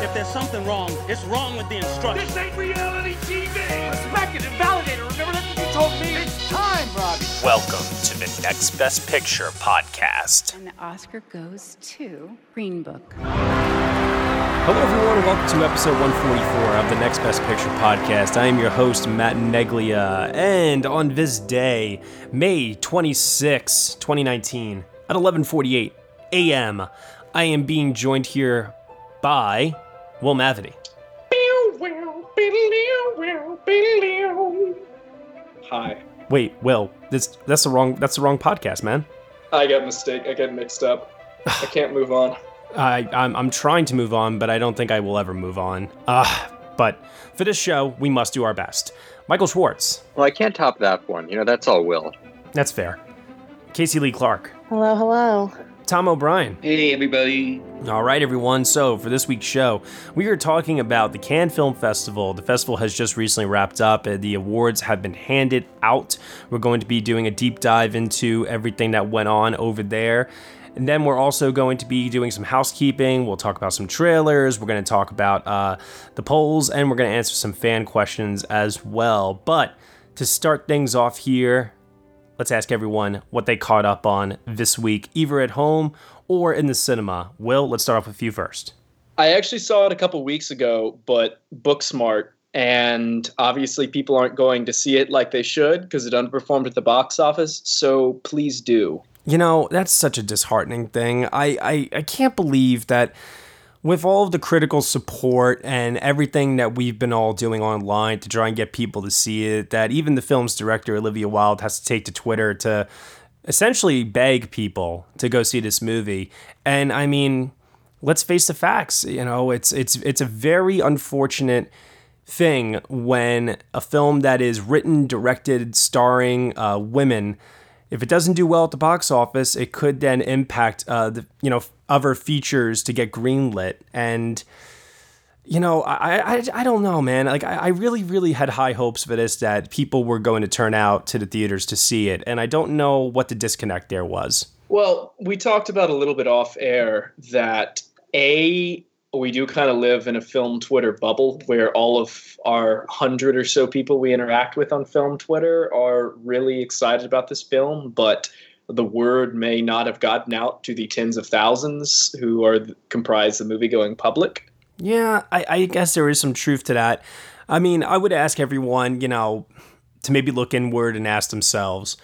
If there's something wrong, it's wrong with the instructions. This ain't reality TV! Respect it and validate it. Remember that's what you told me? It's time, Robbie. Welcome to the Next Best Picture podcast. And the Oscar goes to Green Book. Hello, everyone. Welcome to episode 144 of the Next Best Picture podcast. I am your host, Matt Neglia. And on this day, May 26, 2019, at 11:48 a.m., I am being joined here by Will Mavity. Hi. Wait, Will, this that's the wrong that's the wrong podcast, man. I get mistake. I get mixed up. I can't move on. I, I'm, I'm trying to move on, but I don't think I will ever move on. Uh, but for this show, we must do our best. Michael Schwartz, Well, I can't top that one. You know, that's all Will. that's fair. Casey Lee Clark, Hello, hello. Tom O'Brien. Hey, everybody. All right, everyone. So, for this week's show, we are talking about the Cannes Film Festival. The festival has just recently wrapped up, and the awards have been handed out. We're going to be doing a deep dive into everything that went on over there. And then we're also going to be doing some housekeeping. We'll talk about some trailers. We're going to talk about uh, the polls, and we're going to answer some fan questions as well. But to start things off here, let's ask everyone what they caught up on this week, either at home or in the cinema. Will, let's start off with you first. I actually saw it a couple weeks ago, but Booksmart, and obviously people aren't going to see it like they should because it underperformed at the box office. So please do. You know, that's such a disheartening thing. I, I, I can't believe that with all of the critical support and everything that we've been all doing online to try and get people to see it, that even the film's director, Olivia Wilde, has to take to Twitter to essentially beg people to go see this movie. And I mean, let's face the facts. You know, it's it's it's a very unfortunate thing when a film that is written, directed, starring uh, women, if it doesn't do well at the box office, it could then impact uh, the you know other features to get greenlit and. You know, I, I, I don't know, man. Like, I, I really, really had high hopes for this that people were going to turn out to the theaters to see it. And I don't know what the disconnect there was. Well, we talked about a little bit off air that A, we do kind of live in a film Twitter bubble where all of our hundred or so people we interact with on film Twitter are really excited about this film, but the word may not have gotten out to the tens of thousands who are comprise the movie going public. Yeah, I, I guess there is some truth to that. I mean, I would ask everyone, you know, to maybe look inward and ask themselves,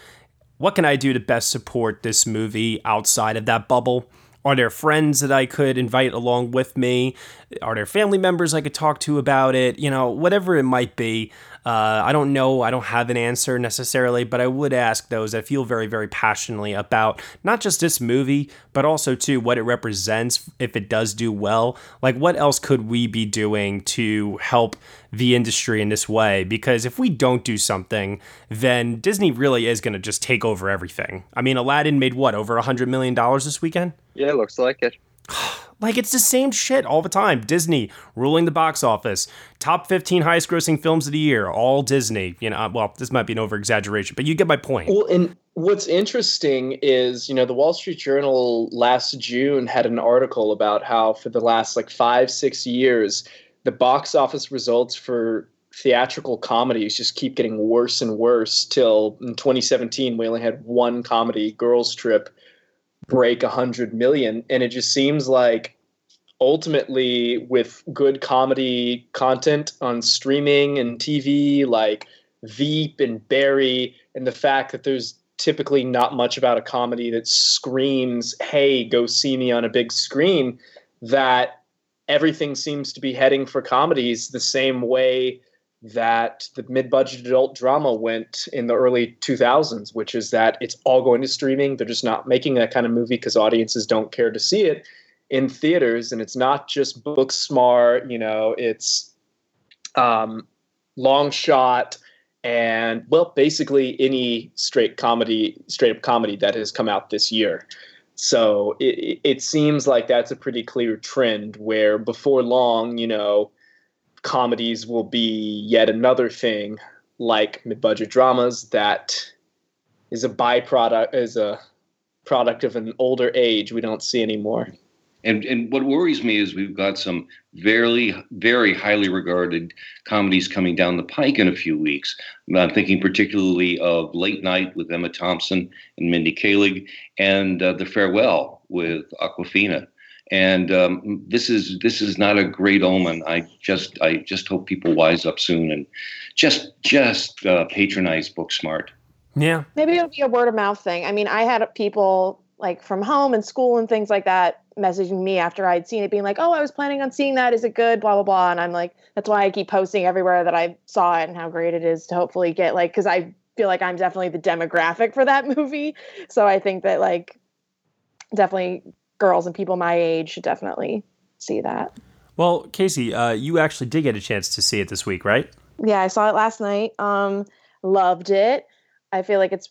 what can I do to best support this movie outside of that bubble? Are there friends that I could invite along with me? Are there family members I could talk to about it? You know, whatever it might be. Uh, I don't know. I don't have an answer necessarily, but I would ask those that feel very, very passionately about not just this movie, but also too what it represents if it does do well. Like, what else could we be doing to help the industry in this way? Because if we don't do something, then Disney really is going to just take over everything. I mean, Aladdin made what over a hundred million dollars this weekend. Yeah, looks like it. Like it's the same shit all the time. Disney ruling the box office. Top 15 highest grossing films of the year, all Disney. You know, well, this might be an over exaggeration, but you get my point. Well, and what's interesting is, you know, the Wall Street Journal last June had an article about how for the last like five, six years, the box office results for theatrical comedies just keep getting worse and worse till in 2017 we only had one comedy girls trip break 100 million. And it just seems like ultimately with good comedy content on streaming and tv like veep and barry and the fact that there's typically not much about a comedy that screams hey go see me on a big screen that everything seems to be heading for comedies the same way that the mid-budget adult drama went in the early 2000s, which is that it's all going to streaming. They're just not making that kind of movie because audiences don't care to see it in theaters, and it's not just Booksmart. You know, it's um, long shot and well, basically any straight comedy, straight up comedy that has come out this year. So it, it seems like that's a pretty clear trend where before long, you know, comedies will be yet another thing like mid-budget dramas that is a byproduct is a product of an older age we don't see anymore. And and what worries me is we've got some very very highly regarded comedies coming down the pike in a few weeks. I'm thinking particularly of Late Night with Emma Thompson and Mindy Kaling, and uh, The Farewell with Awkwafina. And um, this is this is not a great omen. I just I just hope people wise up soon and just just uh, patronize Booksmart. Yeah, maybe it'll be a word of mouth thing. I mean, I had people like from home and school and things like that messaging me after I'd seen it, being like, "Oh, I was planning on seeing that. Is it good?" Blah blah blah. And I'm like, that's why I keep posting everywhere that I saw it and how great it is to hopefully get like, because I feel like I'm definitely the demographic for that movie. So I think that like, definitely girls and people my age should definitely see that. Well, Casey, uh, you actually did get a chance to see it this week, right? Yeah, I saw it last night. Um, loved it. I feel like it's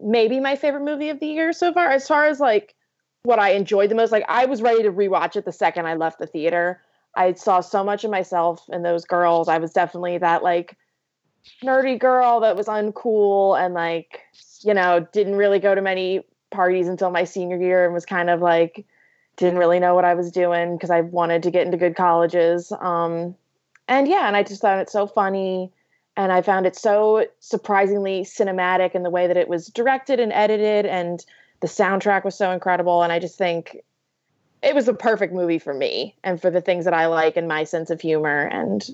maybe my favorite movie of the year so far. As far as like what I enjoyed the most. Like I was ready to rewatch it the second I left the theater. I saw so much of myself in those girls. I was definitely that like nerdy girl that was uncool and like, you know, didn't really go to many parties until my senior year and was kind of like didn't really know what I was doing because I wanted to get into good colleges. Um and yeah, and I just found it so funny and I found it so surprisingly cinematic in the way that it was directed and edited and the soundtrack was so incredible and i just think it was a perfect movie for me and for the things that i like and my sense of humor and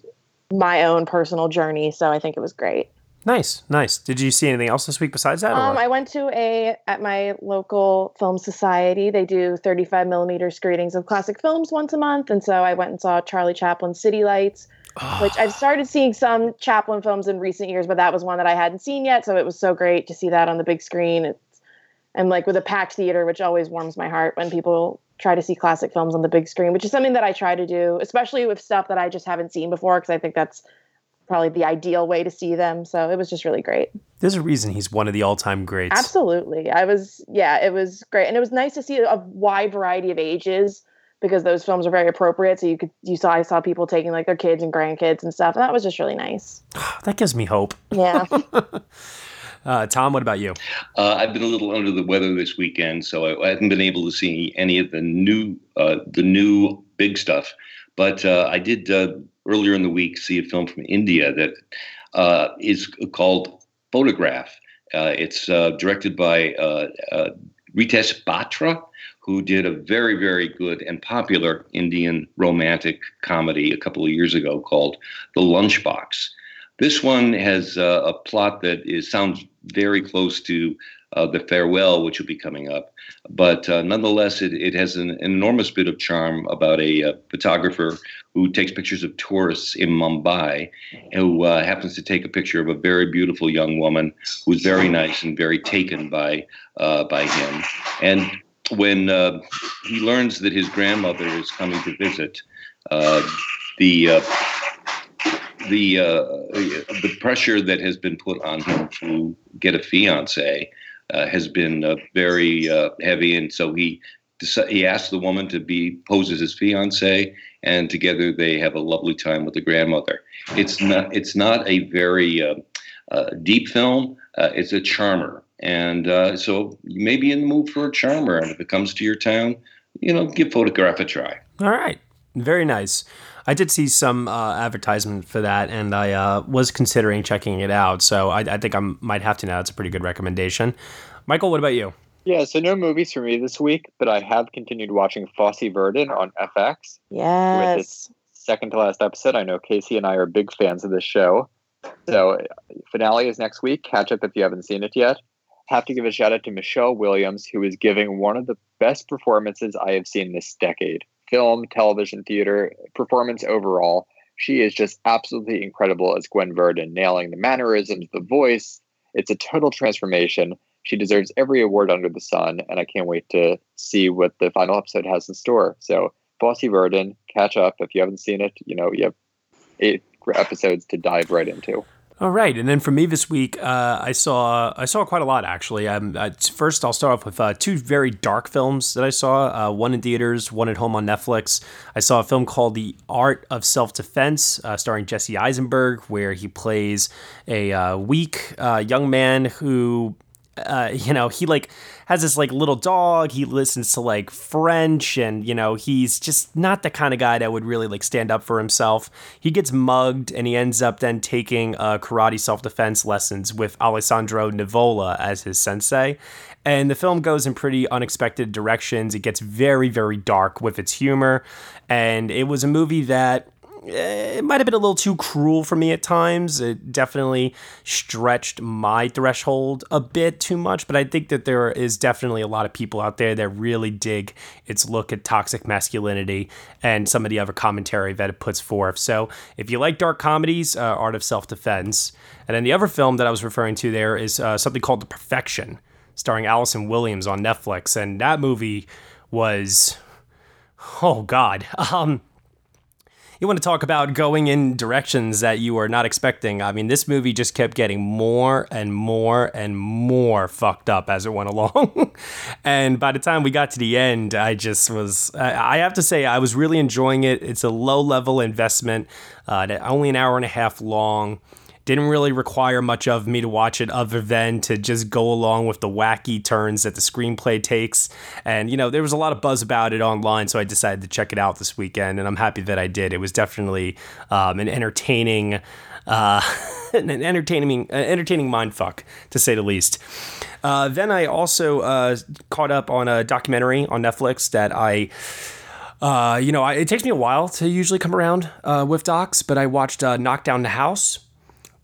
my own personal journey so i think it was great. Nice nice. Did you see anything else this week besides that um, i went to a at my local film society they do 35 millimeter screenings of classic films once a month and so i went and saw charlie chaplin's city lights which I've started seeing some Chaplin films in recent years, but that was one that I hadn't seen yet. So it was so great to see that on the big screen and like with a packed theater, which always warms my heart when people try to see classic films on the big screen, which is something that I try to do, especially with stuff that I just haven't seen before, because I think that's probably the ideal way to see them. So it was just really great. There's a reason he's one of the all-time greats. Absolutely. I was yeah, it was great. And it was nice to see a wide variety of ages because those films are very appropriate. So you could you saw I saw people taking like their kids and grandkids and stuff. And that was just really nice. that gives me hope. Yeah. Uh, Tom, what about you? Uh, I've been a little under the weather this weekend, so I, I haven't been able to see any of the new uh, the new big stuff. But uh, I did uh, earlier in the week see a film from India that uh, is called Photograph. it's directed by Ritesh Batra, who did a very, very good and popular Indian romantic comedy a couple of years ago called The Lunchbox. This one has uh, a plot that is sounds very close to uh, the farewell, which will be coming up, but uh, nonetheless, it, it has an, an, enormous bit of charm about a, uh, photographer who takes pictures of tourists in Mumbai, who uh, happens to take a picture of a very beautiful young woman who's very nice and very taken by uh, by him, and when he learns that his grandmother is coming to visit, the the uh, the pressure that has been put on him to get a fiance uh, has been uh, very uh, heavy, and so he he asked the woman to be pose as his fiance, and together they have a lovely time with the grandmother. It's not it's not a very uh, uh, deep film. it's a charmer, and so you may be in the mood for a charmer, and if it comes to your town, you know, give photograph a try. All right, very nice. I did see some uh, advertisement for that, and I uh, was considering checking it out. So I, I think I might have to now. It's a pretty good recommendation. Michael, what about you? Yeah, so no movies for me this week, but I have continued watching Fosse Verdon on FX. Yes. With its second to last episode. I know Casey and I are big fans of this show. So finale is next week. Catch up if you haven't seen it yet. Have to give a shout out to Michelle Williams, who is giving one of the best performances I have seen this decade film, television, theater, performance overall. She is just absolutely incredible as Gwen Verdon, nailing the mannerisms, the voice. It's a total transformation. She deserves every award under the sun, and I can't wait to see what the final episode has in store. So, Fosse Verdon, catch up if you haven't seen it. You know, you have eight episodes to dive right into. All right, and then for me this week, uh, I saw I saw quite a lot actually. Um, uh, first, I'll start off with uh, two very dark films that I saw. Uh, one in theaters, one at home on Netflix. I saw a film called The Art of Self Defense, uh, starring Jesse Eisenberg, where he plays a uh, weak young man who uh, you know, he like has this like little dog. He listens to like French, and you know, he's just not the kind of guy that would really like stand up for himself. He gets mugged, and he ends up then taking uh, karate self defense lessons with Alessandro Nivola as his sensei. And the film goes in pretty unexpected directions. It gets very, very dark with its humor, and it was a movie that it might have been a little too cruel for me at times. It definitely stretched my threshold a bit too much, but I think that there is definitely a lot of people out there that really dig its look at toxic masculinity and some of the other commentary that it puts forth. So if you like dark comedies, uh, Art of Self Defense. And then the other film that I was referring to there is uh, something called The Perfection, starring Allison Williams on Netflix. And that movie was, oh God. Um, you want to talk about going in directions that you were not expecting. I mean, this movie just kept getting more and more and more fucked up as it went along. and by the time we got to the end, I just was, I have to say, I was really enjoying it. It's a low level investment, uh, only an hour and a half long didn't really require much of me to watch it other than to just go along with the wacky turns that the screenplay takes. And, you know, there was a lot of buzz about it online, so I decided to check it out this weekend, and I'm happy that I did. It was definitely um, an entertaining. Uh, an entertaining, uh, entertaining mindfuck to say the least. Uh, then I also uh, caught up on a documentary on Netflix that I uh, you know, I, it takes me a while to usually come around uh, with docs, but I watched uh, Knock Down the House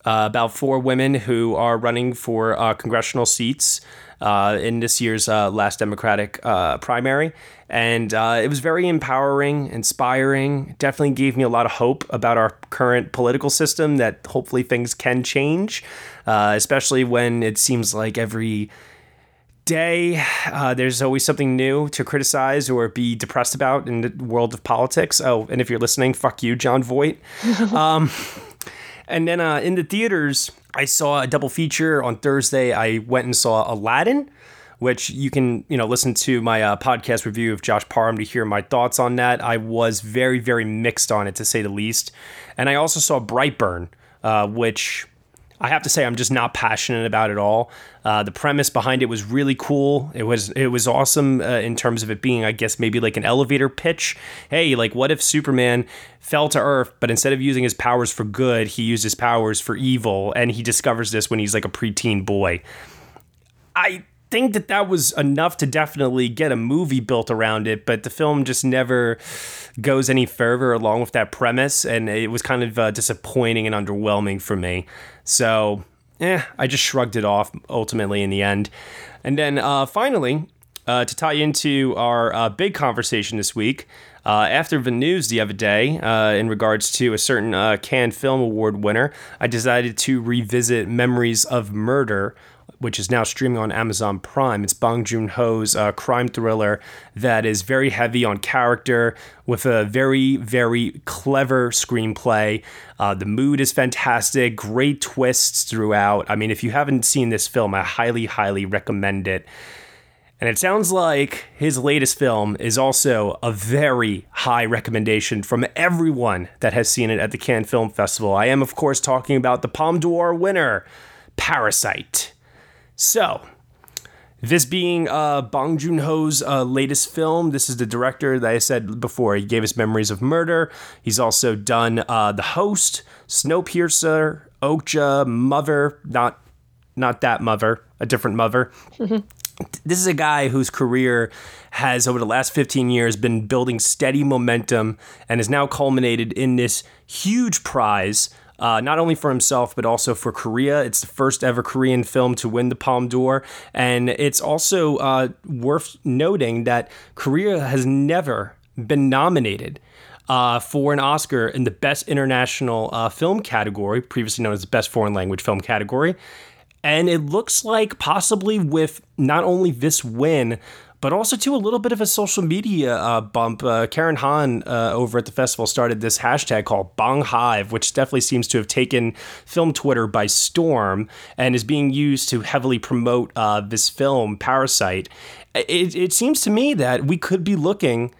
uh, about four women who are running for uh, congressional seats uh, in this year's uh, last Democratic uh, primary. And uh, it was very empowering, inspiring, definitely gave me a lot of hope about our current political system that hopefully things can change, especially when it seems like every day there's always something new to criticize or be depressed about in the world of politics oh and if you're listening fuck you Jon Voight um, and then uh, in the theaters, I saw a double feature on Thursday. I went and saw Aladdin, which you can you know listen to my uh, podcast review of Josh Parham to hear my thoughts on that. I was very very mixed on it to say the least. And I also saw Brightburn, uh, which I have to say I'm just not passionate about it all. Uh, the premise behind it was really cool. It was it was awesome uh, in terms of it being, I guess, maybe like an elevator pitch. Hey, like what if Superman fell to Earth, but instead of using his powers for good, he used his powers for evil, and he discovers this when he's like a preteen boy. I think that that was enough to definitely get a movie built around it, but the film just never goes any further along with that premise, and it was kind of uh, disappointing and underwhelming for me. So, eh, I just shrugged it off ultimately in the end. And then uh, finally, uh, to tie into our uh, big conversation this week, uh, after the news the other day uh, in regards to a certain uh, Cannes Film Award winner, I decided to revisit Memories of Murder which is now streaming on Amazon Prime. It's Bong Joon Ho's uh, crime thriller that is very heavy on character with a very, very clever screenplay. Uh, the mood is fantastic, great twists throughout. I mean, if you haven't seen this film, I highly, highly recommend it. And it sounds like his latest film is also a very high recommendation from everyone that has seen it at the Cannes Film Festival. I am, of course, talking about the Palme d'Or winner, Parasite. So, this being uh, Bong Joon Ho's uh, latest film, this is the director that I said before. He gave us Memories of Murder. He's also done uh, The Host, Snowpiercer, Okja, Mother, not not that Mother, a different Mother. this is a guy whose career has over the last 15 years been building steady momentum and has now culminated in this huge prize uh, not only for himself but also for Korea. It's the first ever Korean film to win the Palme d'Or, and it's also uh, worth noting that Korea has never been nominated uh, for an Oscar in the Best International uh, Film category, previously known as the Best Foreign Language Film category. And it looks like possibly with not only this win, but also to a little bit of a social media uh, bump. Uh, Karen Han uh, over at the festival started this hashtag called Bong Hive, which definitely seems to have taken film Twitter by storm and is being used to heavily promote uh, this film, Parasite. It, it seems to me that we could be looking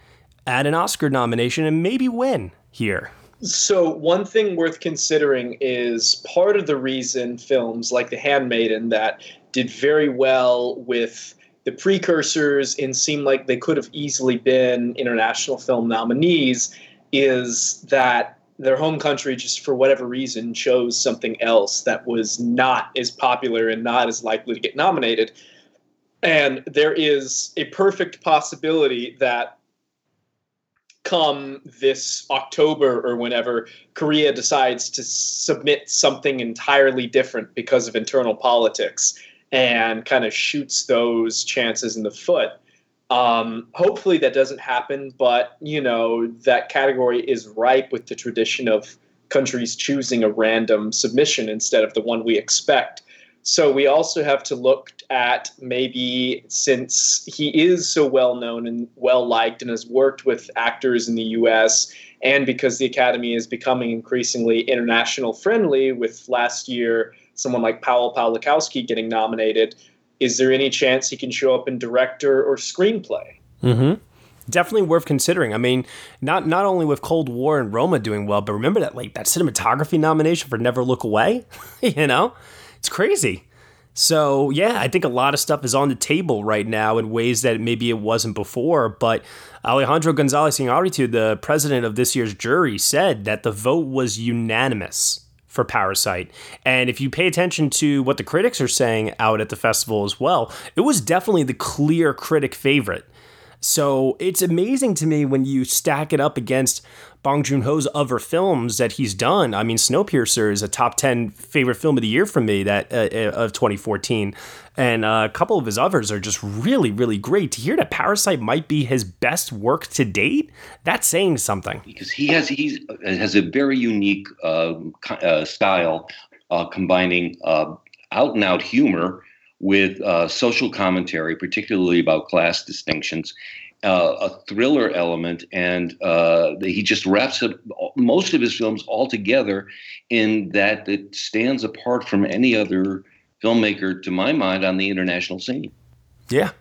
at an Oscar nomination and maybe win here. So, one thing worth considering is part of the reason films like The Handmaiden that did very well with the precursors and seem like they could have easily been international film nominees is that their home country just for whatever reason chose something else that was not as popular and not as likely to get nominated. And there is a perfect possibility that come this October or whenever Korea decides to submit something entirely different because of internal politics and kind of shoots those chances in the foot. Um, hopefully that doesn't happen, but you know that category is ripe with the tradition of countries choosing a random submission instead of the one we expect. So we also have to look at maybe since he is so well known and well liked and has worked with actors in the US and because the Academy is becoming increasingly international friendly with last year someone like Pawel Pawlikowski getting nominated, is there any chance he can show up in director or screenplay? Mm-hmm. Definitely worth considering. I mean, not not only with Cold War and Roma doing well, but remember that like that cinematography nomination for Never Look Away. you know, it's crazy. So yeah, I think a lot of stuff is on the table right now in ways that maybe it wasn't before. But Alejandro Gonzalez Iñárritu, the president of this year's jury, said that the vote was unanimous for Parasite. And if you pay attention to what the critics are saying out at the festival as well, it was definitely the clear critic favorite. So it's amazing to me when you stack it up against Bong Joon Ho's other films that he's done. I mean, Snowpiercer is a top 10 favorite film of the year for me that uh, uh of 2014. And uh, a couple of his others are just really, really great. To hear that Parasite might be his best work to date, that's saying something. Because he has he has a very unique uh, uh style, uh, combining out and out humor with uh, social commentary, particularly about class distinctions, uh, a thriller element, and uh, he just wraps up most of his films all together in that it stands apart from any other filmmaker, to my mind, on the international scene. Yeah,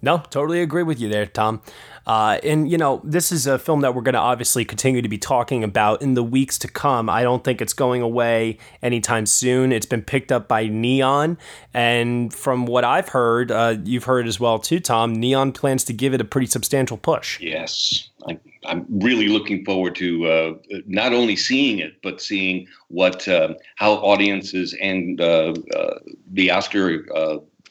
no, totally agree with you there, Tom. Uh, and, you know, this is a film that we're going to obviously continue to be talking about in the weeks to come. I don't think it's going away anytime soon. It's been picked up by Neon. And from what I've heard, uh, you've heard as well, too, Tom, Neon plans to give it a pretty substantial push. Yes. I, am really looking forward to uh, not only seeing it, but seeing what um, how audiences and uh, uh, the Oscar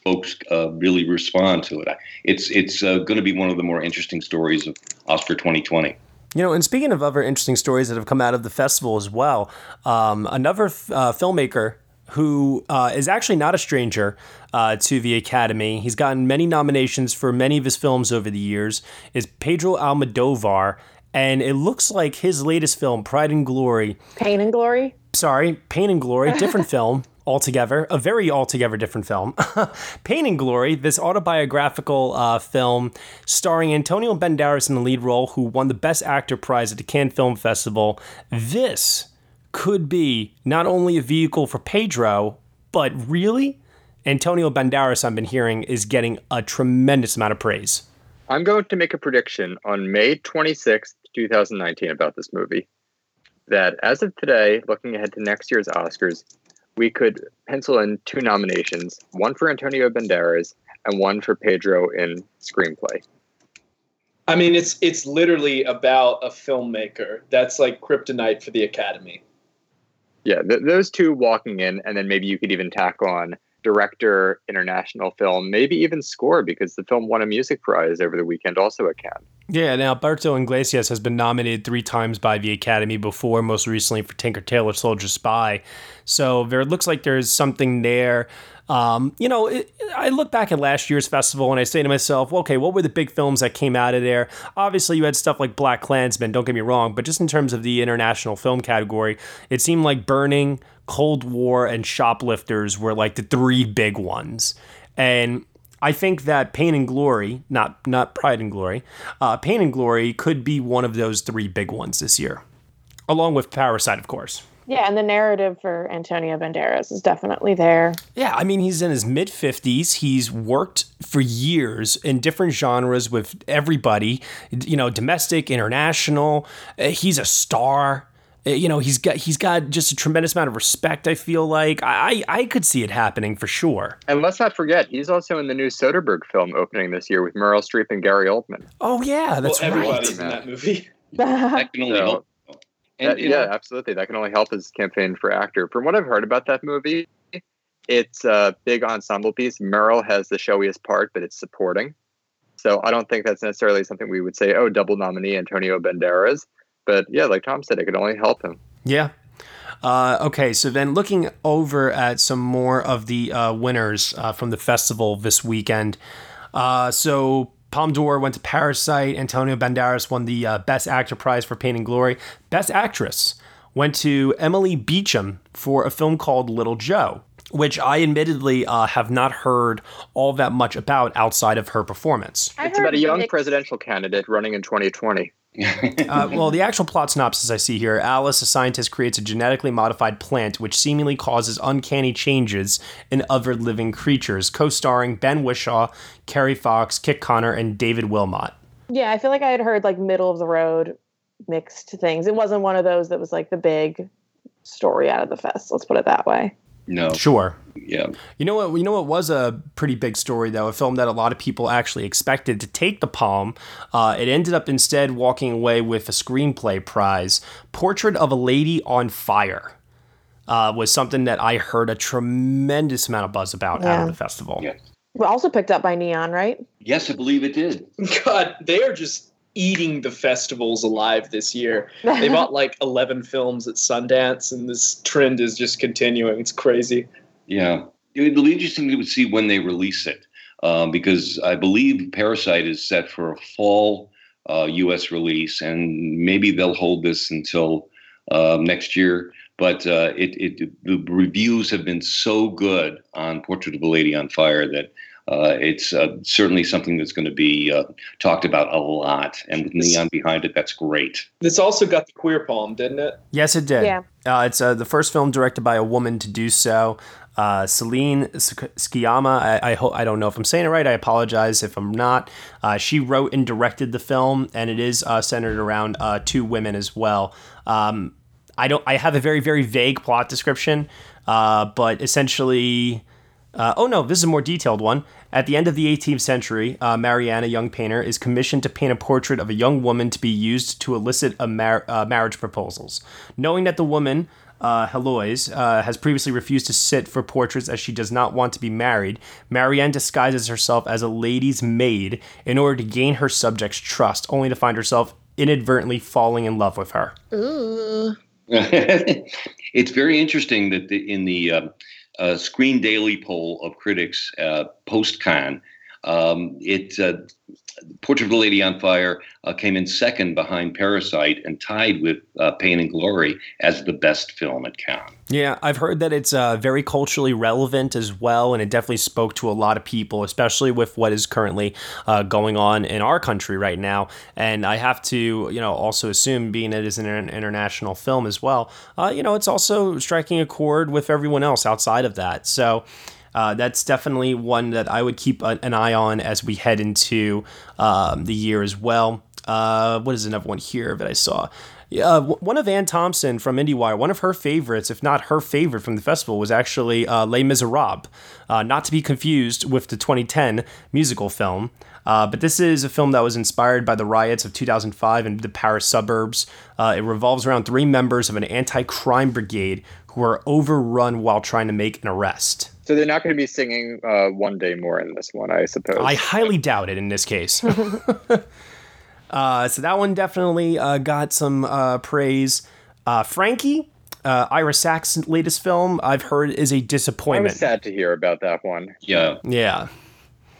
folks uh, really respond to it. It's it's uh, going to be one of the more interesting stories of Oscar 2020. You know, and speaking of other interesting stories that have come out of the festival as well, um, another uh, filmmaker who uh, is actually not a stranger uh, to the Academy. He's gotten many nominations for many of his films over the years. Is Pedro Almodovar, and it looks like his latest film, Pride and Glory, Pain and Glory. Sorry, Pain and Glory, different film altogether, a very altogether different film. Pain and Glory, this autobiographical uh, film starring Antonio Banderas in the lead role, who won the Best Actor prize at the Cannes Film Festival. This could be not only a vehicle for Pedro, but really, Antonio Banderas, I've been hearing, is getting a tremendous amount of praise. I'm going to make a prediction on May 26th, 2019, about this movie. That as of today, looking ahead to next year's Oscars, we could pencil in two nominations one for Antonio Banderas and one for Pedro in screenplay. I mean, it's it's literally about a filmmaker. That's like kryptonite for the Academy. Yeah, th- those two walking in, and then maybe you could even tack on director, international film, maybe even score because the film won a music prize over the weekend, also at Cannes. Yeah, and Alberto Iglesias has been nominated three times by the Academy before, most recently for Tinker Tailor Soldier Spy. So there looks like there's something there. Um, you know, it, I look back at last year's festival and I say to myself, well, okay, what were the big films that came out of there? Obviously, you had stuff like BlacKkKlansman, don't get me wrong, but just in terms of the international film category, it seemed like Burning, Cold War, and Shoplifters were like the three big ones. And I think that Pain and Glory, not not Pride and Glory, uh, Pain and Glory could be one of those three big ones this year, along with Parasite, of course. Yeah, and the narrative for Antonio Banderas is definitely there. Yeah, I mean, he's in his mid 50s. He's worked for years in different genres with everybody, you know, domestic, international. Uh, He's a star. Uh, You know, he's got he's got just a tremendous amount of respect. I feel like I I could see it happening for sure. And let's not forget, he's also in the new Soderbergh film opening this year with Meryl Streep and Gary Oldman. Oh yeah, that's well, right. everybody's in that movie. That can only So- help. And, That- you know, yeah, absolutely. That can only help his campaign for actor. From what I've heard about that movie, it's a big ensemble piece. Meryl has the showiest part, but it's supporting. So I don't think that's necessarily something we would say, oh, double nominee Antonio Banderas. But yeah, like Tom said, it could only help him. Yeah. Uh, okay, so then looking over at some more of the uh, winners uh, from the festival this weekend. Uh, so Palme d'Or went to Parasite. Antonio Banderas won the uh, Best Actor prize for Pain and Glory. Best Actress went to Emily Beecham for a film called Little Joe, which I admittedly uh, have not heard all that much about outside of her performance. I It's about a young Nick- presidential candidate running in 2020. Uh, well, the actual plot synopsis I see here Alice, a scientist, creates a genetically modified plant which seemingly causes uncanny changes in other living creatures. Co starring Ben Whishaw, Kerry Fox, Kit Connor, and David Wilmot. Yeah, I feel like I had heard like middle of the road mixed things. It wasn't one of those that was like the big story out of the fest. Let's put it that way. no, Sure. Yeah, You know what? You know what was a pretty big story though. A film that a lot of people actually expected to take the palm. Uh, it ended up instead walking away with a screenplay prize. Portrait of a Lady on Fire uh, was something that I heard a tremendous amount of buzz about out Yeah. of the festival. Yeah. But also picked up by Neon, right? yes, I believe it did. God, they are just eating the festivals alive this year. They bought like 11 films at Sundance, and this trend is just continuing. It's crazy. Yeah, it'll be interesting to see when they release it, um, because I believe Parasite is set for a fall uh, U.S. release, and maybe they'll hold this until um, next year. But uh, it, it the reviews have been so good on Portrait of a Lady on Fire that uh, it's uh, certainly something that's going to be uh, talked about a lot. And with Neon behind it, that's great. This also got the Queer Palm, didn't it? Yes, it did. Yeah. Uh, it's uh, the first film directed by a woman to do so. Uh, Celine Sciamma. I, I hope I don't know if I'm saying it right. I apologize if I'm not. Uh, she wrote and directed the film, and it is uh, centered around uh, two women as well. Um, I don't. I have a very very vague plot description, uh, but essentially. Uh, oh no, this is a more detailed one. At the end of the 18th century, uh, Marianne, a young painter, is commissioned to paint a portrait of a young woman to be used to elicit a mar- marriage proposals. Knowing that the woman, uh, Heloise, uh, has previously refused to sit for portraits as she does not want to be married, Marianne disguises herself as a lady's maid in order to gain her subjects' trust, only to find herself inadvertently falling in love with her. Ooh. it's very interesting that the, in the uh, uh, Screen Daily poll of critics uh, post con, um, it uh, Portrait of a Lady on Fire uh, came in second behind Parasite and tied with uh, Pain and Glory as the best film at Cannes. Yeah, I've heard that it's uh, very culturally relevant as well, and it definitely spoke to a lot of people, especially with what is currently uh, going on in our country right now. And I have to, you know, also assume, being it is an international film as well, uh, you know, it's also striking a chord with everyone else outside of that. So. Uh, that's definitely one that I would keep an eye on as we head into um, the year as well. Uh, what is another one here that I saw? Uh, one of Anne Thompson from IndieWire, one of her favorites, if not her favorite from the festival, was actually uh, Les Miserables, uh, not to be confused with the 2010 musical film. Uh, but this is a film that was inspired by the riots of 2005 in the Paris suburbs. Uh, it revolves around three members of an anti crime brigade who are overrun while trying to make an arrest. So they're not going to be singing uh, "One Day More" in this one, I suppose. I highly doubt it in this case. Uh, so that one definitely uh, got some uh, praise. Uh, Frankie, uh, Ira Sachs' latest film, I've heard is a disappointment. I was sad to hear about that one. Yeah, Yeah.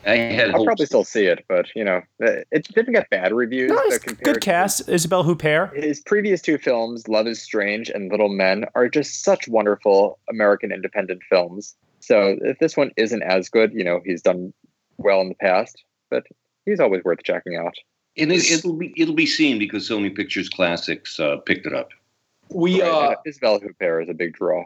I had I'll hopes. probably still see it, but you know, uh, it didn't get bad reviews. No, but it's compared good to cast. Isabelle Huppert. His previous two films, Love is Strange and Little Men, are just such wonderful American independent films. So if this one isn't as good, you know, he's done well in the past, but he's always worth checking out. And it, it'll be it'll be seen because Sony Pictures Classics uh, picked it up. We Right, uh, and Isabelle Huppert is a big draw.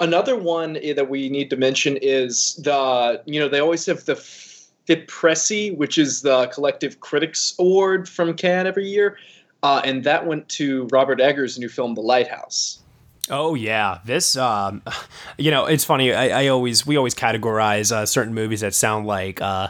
another one eh, that we need to mention is the you know they always have the FIPRESCI, which is the Collective Critics Award from Cannes every year, uh, and that went to Robert Eggers' new film, The Lighthouse. Oh yeah, this um, you know it's funny. I, I always we always categorize uh, certain movies that sound like uh,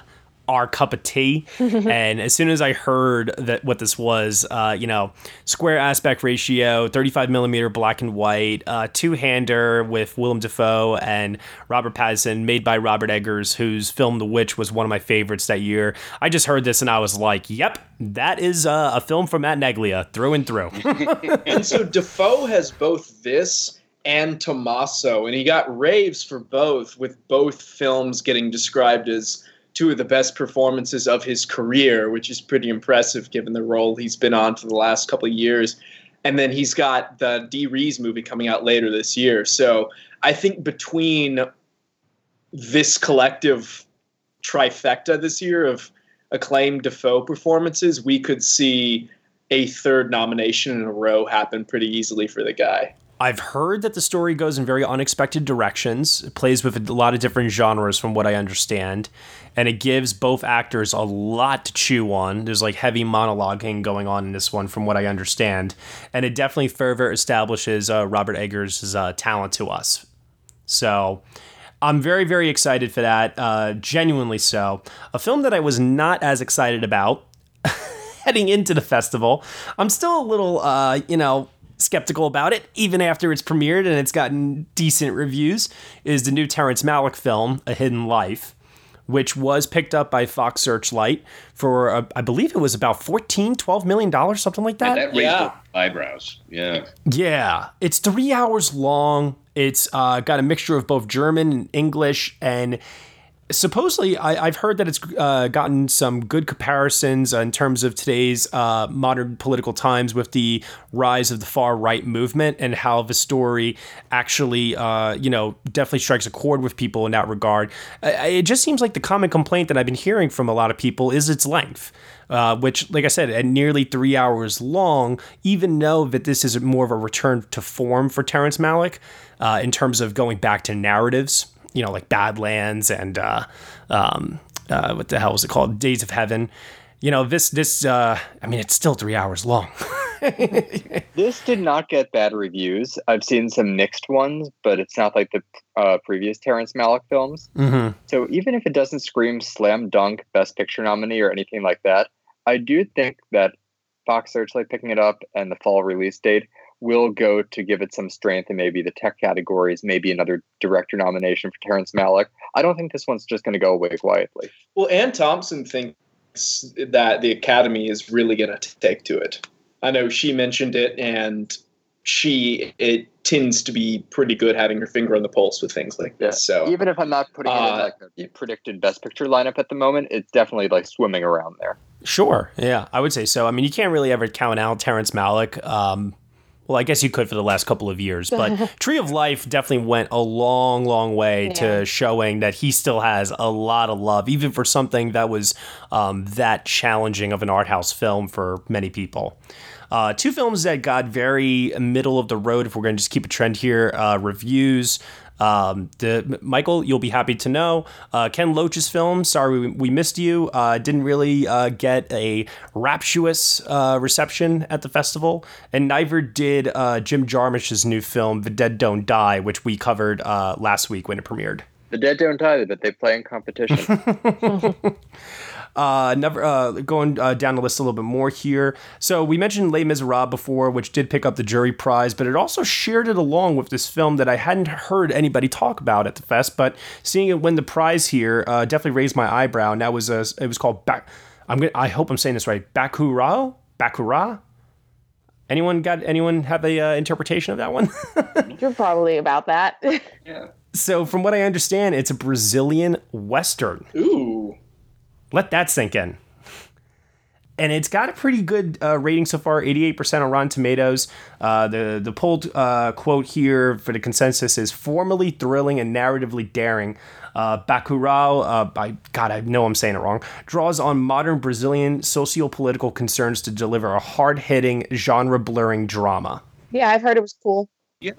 our cup of tea, and as soon as I heard that what this was, uh, you know, square aspect ratio, thirty five millimeter black and white, uh, two hander with Willem Dafoe and Robert Pattinson, made by Robert Eggers, whose film The Witch was one of my favorites that year. I just heard this and I was like, "Yep, that is uh, a film from Matt Neglia through and through." and so Dafoe has both this and Tommaso, and he got raves for both, with both films getting described as two of the best performances of his career, which is pretty impressive given the role he's been on for the last couple of years. And then he's got the Dee Rees movie coming out later this year. So I think between this collective trifecta this year of acclaimed Dafoe performances, we could see a third nomination in a row happen pretty easily for the guy. I've heard that the story goes in very unexpected directions. It plays with a lot of different genres, from what I understand, and it gives both actors a lot to chew on. There's like heavy monologuing going on in this one, from what I understand, and it definitely further establishes uh, Robert Eggers' uh, talent to us. So. I'm very, very excited for that. Uh, genuinely so. A film that I was not as excited about heading into the festival. I'm still a little, uh, you know, skeptical about it, even after it's premiered and it's gotten decent reviews, is the new Terrence Malick film, A Hidden Life, which was picked up by Fox Searchlight for, uh, I believe it was about 14, 12 million dollars, something like that. That raised Yeah. eyebrows. Yeah. Yeah, it's three hours long. It's uh, got a mixture of both German and English, and supposedly I, I've heard that it's uh, gotten some good comparisons in terms of today's uh, modern political times with the rise of the far right movement and how the story actually, uh, you know, definitely strikes a chord with people in that regard. It just seems like the common complaint that I've been hearing from a lot of people is its length. Uh, which, like I said, at nearly three hours long, even though that this is more of a return to form for Terrence Malick uh, in terms of going back to narratives, you know, like Badlands and uh, um, uh, what the hell was it called? Days of Heaven. You know, this, this, uh, I mean, it's still three hours long. This did not get bad reviews. I've seen some mixed ones, but it's not like the uh, previous Terrence Malick films. mm-hmm. So even if it doesn't scream slam dunk best picture nominee or anything like that, I do think that Fox Searchlight picking it up and the fall release date will go to give it some strength and maybe the tech categories, maybe another director nomination for Terrence Malick. I don't think this one's just going to go away quietly. Well, Anne Thompson thinks that the Academy is really going to take to it. I know she mentioned it, and she it tends to be pretty good having her finger on the pulse with things like this. So even if I'm not putting it in Uh, like the predicted best picture lineup at the moment, it's definitely like swimming around there. Sure. Yeah, I would say so. I mean, you can't really ever count out Terrence Malick. Um, well, I guess you could for the last couple of years, but Tree of Life definitely went a long, long way Yeah. to showing that he still has a lot of love, even for something that was um, that challenging of an art house film for many people. Uh, two films that got very middle of the road, if we're going to just keep a trend here, uh, reviews. Um, the Michael, you'll be happy to know uh, Ken Loach's film. Sorry, we, we missed you. Uh, didn't really uh, get a rapturous uh, reception at the festival, and neither did uh, Jim Jarmusch's new film, The Dead Don't Die, which we covered uh, last week when it premiered. The dead don't die, but they play in competition. Uh, never uh, going uh, down the list a little bit more here. So we mentioned Les Miserables before, which did pick up the jury prize, but it also shared it along with this film that I hadn't heard anybody talk about at the fest. But seeing it win the prize here uh, definitely raised my eyebrow. And that was a, it was called back. I'm gonna, I hope I'm saying this right. Bakura, Bakura. Anyone got anyone have a uh, interpretation of that one? You're probably about that. Yeah. so, from what I understand, it's a Brazilian western. Ooh. Let that sink in. And it's got a pretty good uh, rating so far, 88% on Rotten Tomatoes. Uh, the the pulled uh, quote here for the consensus is formally thrilling and narratively daring. Uh, Bacurau, uh, I, God, I know I'm saying it wrong, draws on modern Brazilian socio-political concerns to deliver a hard-hitting, genre-blurring drama. yeah, I've heard it was cool. Yeah,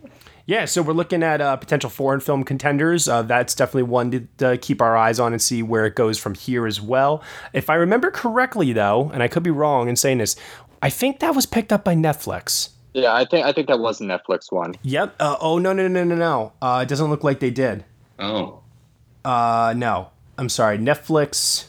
so we're looking at uh, potential foreign film contenders. Uh, that's definitely one to uh, keep our eyes on and see where it goes from here as well. If I remember correctly, though, and I could be wrong in saying this, I think that was picked up by Netflix. Yeah, I think I think that was a Netflix one. Yep. Uh, oh no no no no no! Uh, it doesn't look like they did. Oh. Uh, no, I'm sorry. Netflix.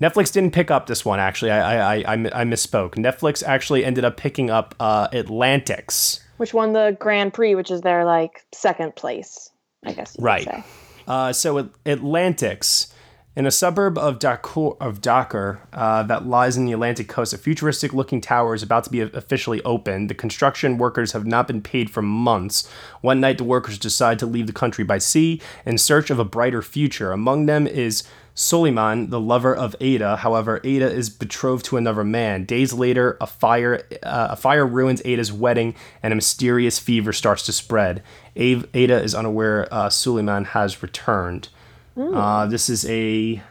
Netflix didn't pick up this one. Actually, I I, I, I I misspoke. Netflix actually ended up picking up uh, Atlantics. Which won the Grand Prix, which is their like second place, I guess. You Right. Say. Uh, so Atlantics, in a suburb of Dakar, of Dakar uh, that lies in the Atlantic coast, a futuristic-looking tower is about to be officially opened. The construction workers have not been paid for months. One night, the workers decide to leave the country by sea in search of a brighter future. Among them is Souleiman, the lover of Ada. However, Ada is betrothed to another man. Days later, a fire uh, a fire ruins Ada's wedding, and a mysterious fever starts to spread. A- Ada is unaware uh, Souleiman has returned. Uh, this is a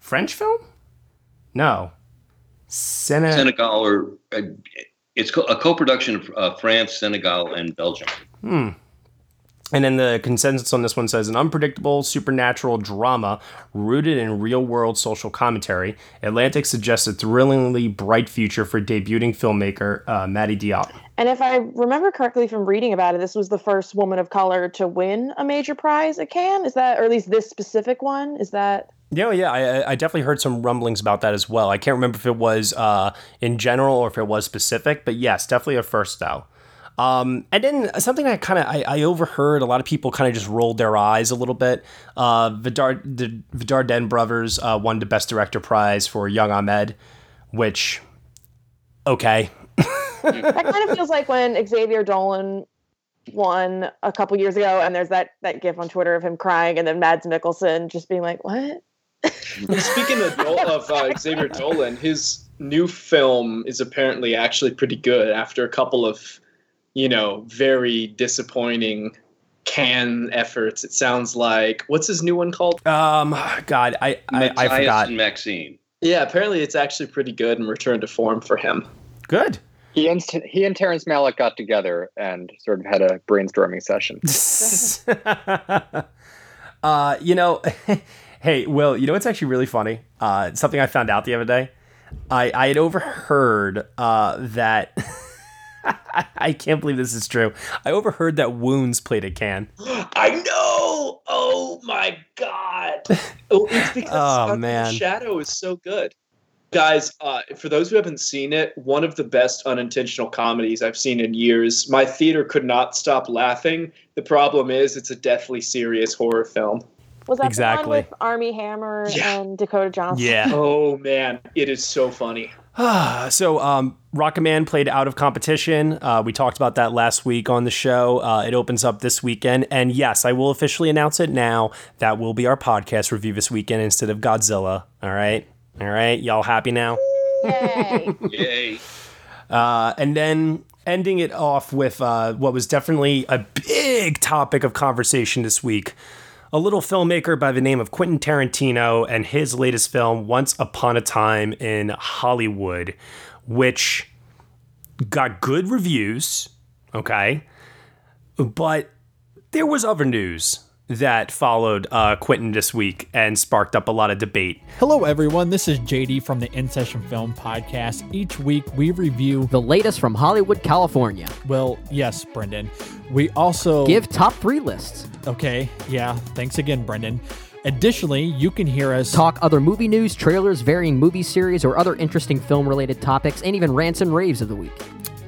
French film? No. Sena- Senegal or uh, it's co- a co-production of uh, France, Senegal, and Belgium. Hmm. And then the consensus on this one says an unpredictable supernatural drama rooted in real world social commentary. Atlantic suggests a thrillingly bright future for debuting filmmaker uh, Mati Diop. And if I remember correctly from reading about it, this was the first woman of color to win a major prize at Cannes. Is that, or at least this specific one? Is that? Yeah, yeah, I, I definitely heard some rumblings about that as well. I can't remember if it was uh, in general or if it was specific, but yes, definitely a first though. Um, and then something I kind of I, I overheard a lot of people kind of just rolled their eyes a little bit. Uh, Vidar the Dardenne brothers uh, won the best director prize for Young Ahmed, which okay, That kind of feels like when Xavier Dolan won a couple years ago, and there's that that gif on Twitter of him crying, and then Mads Mikkelsen just being like, "What?" Speaking of, Dol- of uh, Xavier Dolan, his new film is apparently actually pretty good after a couple of, you know, very disappointing Cannes efforts. It sounds like what's his new one called? Um, God, I I, I Matthias forgot. and Maxime. Yeah, apparently it's actually pretty good and returned to form for him. Good. He and he and Terrence Malick got together and sort of had a brainstorming session. uh, you know, hey, Will, you know what's actually really funny? Uh, something I found out the other day. I, I had overheard uh, that. I Cannes't believe this is true. I overheard that Wounds played a can. I know. Oh my god. Oh, it's because Oh, man. Shadow is so good. Guys, uh, for those who haven't seen it, one of the best unintentional comedies I've seen in years. My theater could not stop laughing. The problem is, it's a deathly serious horror film. Was that the Exactly. one with Armie Hammer Yeah. and Dakota Johnson? Yeah. Oh man, it is so funny. so, um, Rocket Man played out of competition. Uh, we talked about that last week on the show. Uh, it opens up this weekend. And yes, I will officially announce it now. That will be our podcast review this weekend instead of Godzilla. All right. All right. Y'all happy now? Yay. Yay. Uh, and then ending it off with uh, what was definitely a big topic of conversation this week. A little filmmaker by the name of Quentin Tarantino and his latest film, Once Upon a Time in Hollywood, which got good reviews, okay? But there was other news that followed uh, Quentin this week and sparked up a lot of debate. Hello, everyone. This is JD from the In Session Film Podcast. Each week we review the latest from Hollywood, California. Well, yes, Brendan. We also Give top three lists. Okay, yeah. Thanks again, Brendan. Additionally, you can hear us Talk other movie news, trailers, varying movie series, or other interesting film related topics, and even rants and raves of the week.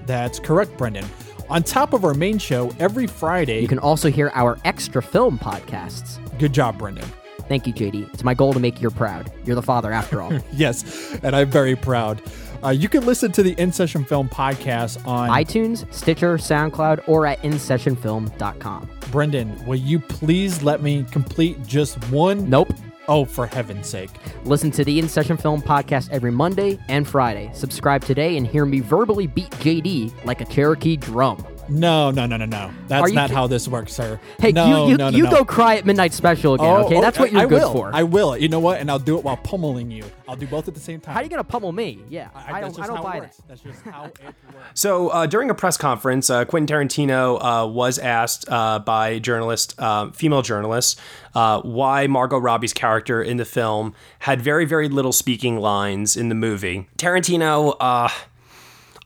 That's correct, Brendan. On top of our main show, every Friday. You can also hear our extra film podcasts. Good job, Brendan. Thank you, JD. It's my goal to make you proud. You're the father, after all. yes, and I'm very proud. Uh, you can listen to the In Session Film podcast on iTunes, Stitcher, SoundCloud, or at InSessionFilm.com. Brendan, will you please let me complete just one? Nope. Oh, for heaven's sake. Listen to the In Session Film podcast every Monday and Friday. Subscribe today and hear me verbally beat JD like a Cherokee drum. No, no, no, no, no. That's not ki- how this works, sir. Hey, no, you, you, no, no, you no. go cry at Midnight Special again, Oh, okay? oh, That's what you're I good will. for. I will. You know what? And I'll do it while pummeling you. I'll do both at the same time. How are you going to pummel me? Yeah, I, that's don't, I don't buy it that. works. That's just how it works. So uh, during a press conference, uh, Quentin Tarantino uh, was asked uh, by journalist, uh, female journalists, uh, why Margot Robbie's character in the film had very, very little speaking lines in the movie. Tarantino, uh,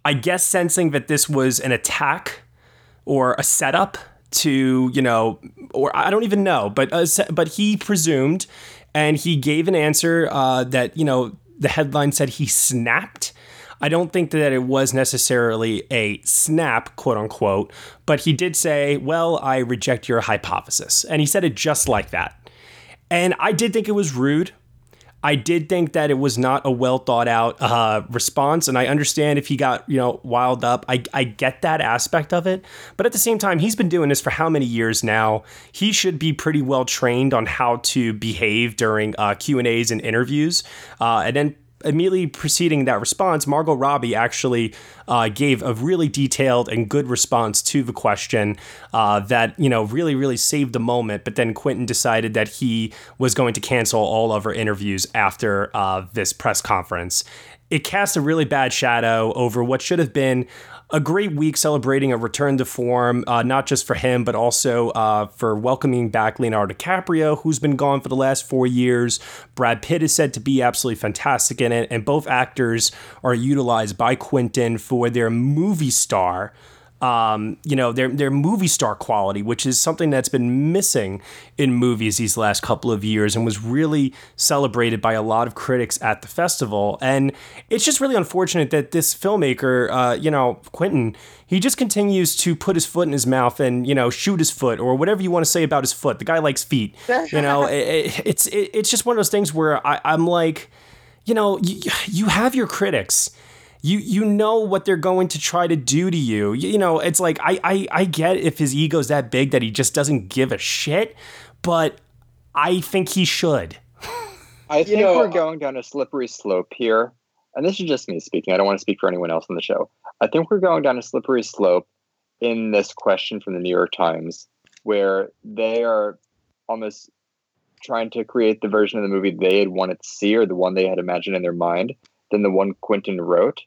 I guess, sensing that this was an attack or a setup to, you know, or I don't even know, but uh, but he presumed, and he gave an answer uh, that you know the headline said he snapped. I don't think that it was necessarily a snap, quote unquote, but he did say, Well, I reject your hypothesis. And he said it just like that. And I did think it was rude. I did think that it was not a well thought out uh, response, and I understand if he got you know wild up. I, I get that aspect of it, but at the same time, he's been doing this for how many years now? He should be pretty well trained on how to behave during uh, Q and A's and interviews, uh, and then immediately preceding that response, Margot Robbie actually uh, gave a really detailed and good response to the question uh, that, you know, really, really saved the moment. But then Quentin decided that he was going to cancel all of her interviews after uh, this press conference. It cast a really bad shadow over what should have been a great week celebrating a return to form, uh, not just for him, but also uh, for welcoming back Leonardo DiCaprio, who's been gone for the last four years. Brad Pitt is said to be absolutely fantastic in it, and both actors are utilized by Quentin for their movie star. Um, you know, their their movie star quality, which is something that's been missing in movies these last couple of years, and was really celebrated by a lot of critics at the festival. And it's just really unfortunate that this filmmaker, uh, you know, Quentin, he just continues to put his foot in his mouth and you know shoot his foot or whatever you want to say about his foot. The guy likes feet. You know, it, it, it's it, it's just one of those things where I, I'm like, you know, you, you have your critics you you know what they're going to try to do to you. You, you know, it's like I, I I get if his ego's that big that he just doesn't give a shit, but I think he should. I think know, we're going down a slippery slope here. And this is just me speaking. I don't want to speak for anyone else on the show. I think we're going down a slippery slope in this question from the New York Times, where they are almost trying to create the version of the movie they had wanted to see or the one they had imagined in their mind than the one Quentin wrote.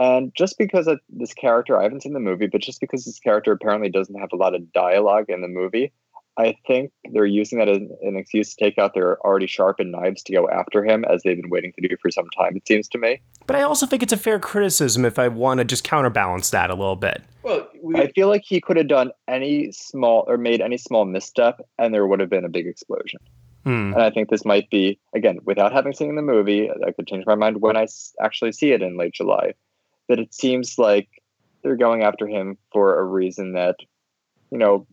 And just because of this character, I haven't seen the movie, but just because this character apparently doesn't have a lot of dialogue in the movie, I think they're using that as an excuse to take out their already sharpened knives to go after him, as they've been waiting to do for some time, it seems to me. But I also think it's a fair criticism if I want to just counterbalance that a little bit. Well, we, I feel like he could have done any small or made any small misstep, and there would have been a big explosion. Hmm. And I think this might be, again, without having seen the movie, I could change my mind when I actually see it in late July, that it seems like they're going after him for a reason that, you know,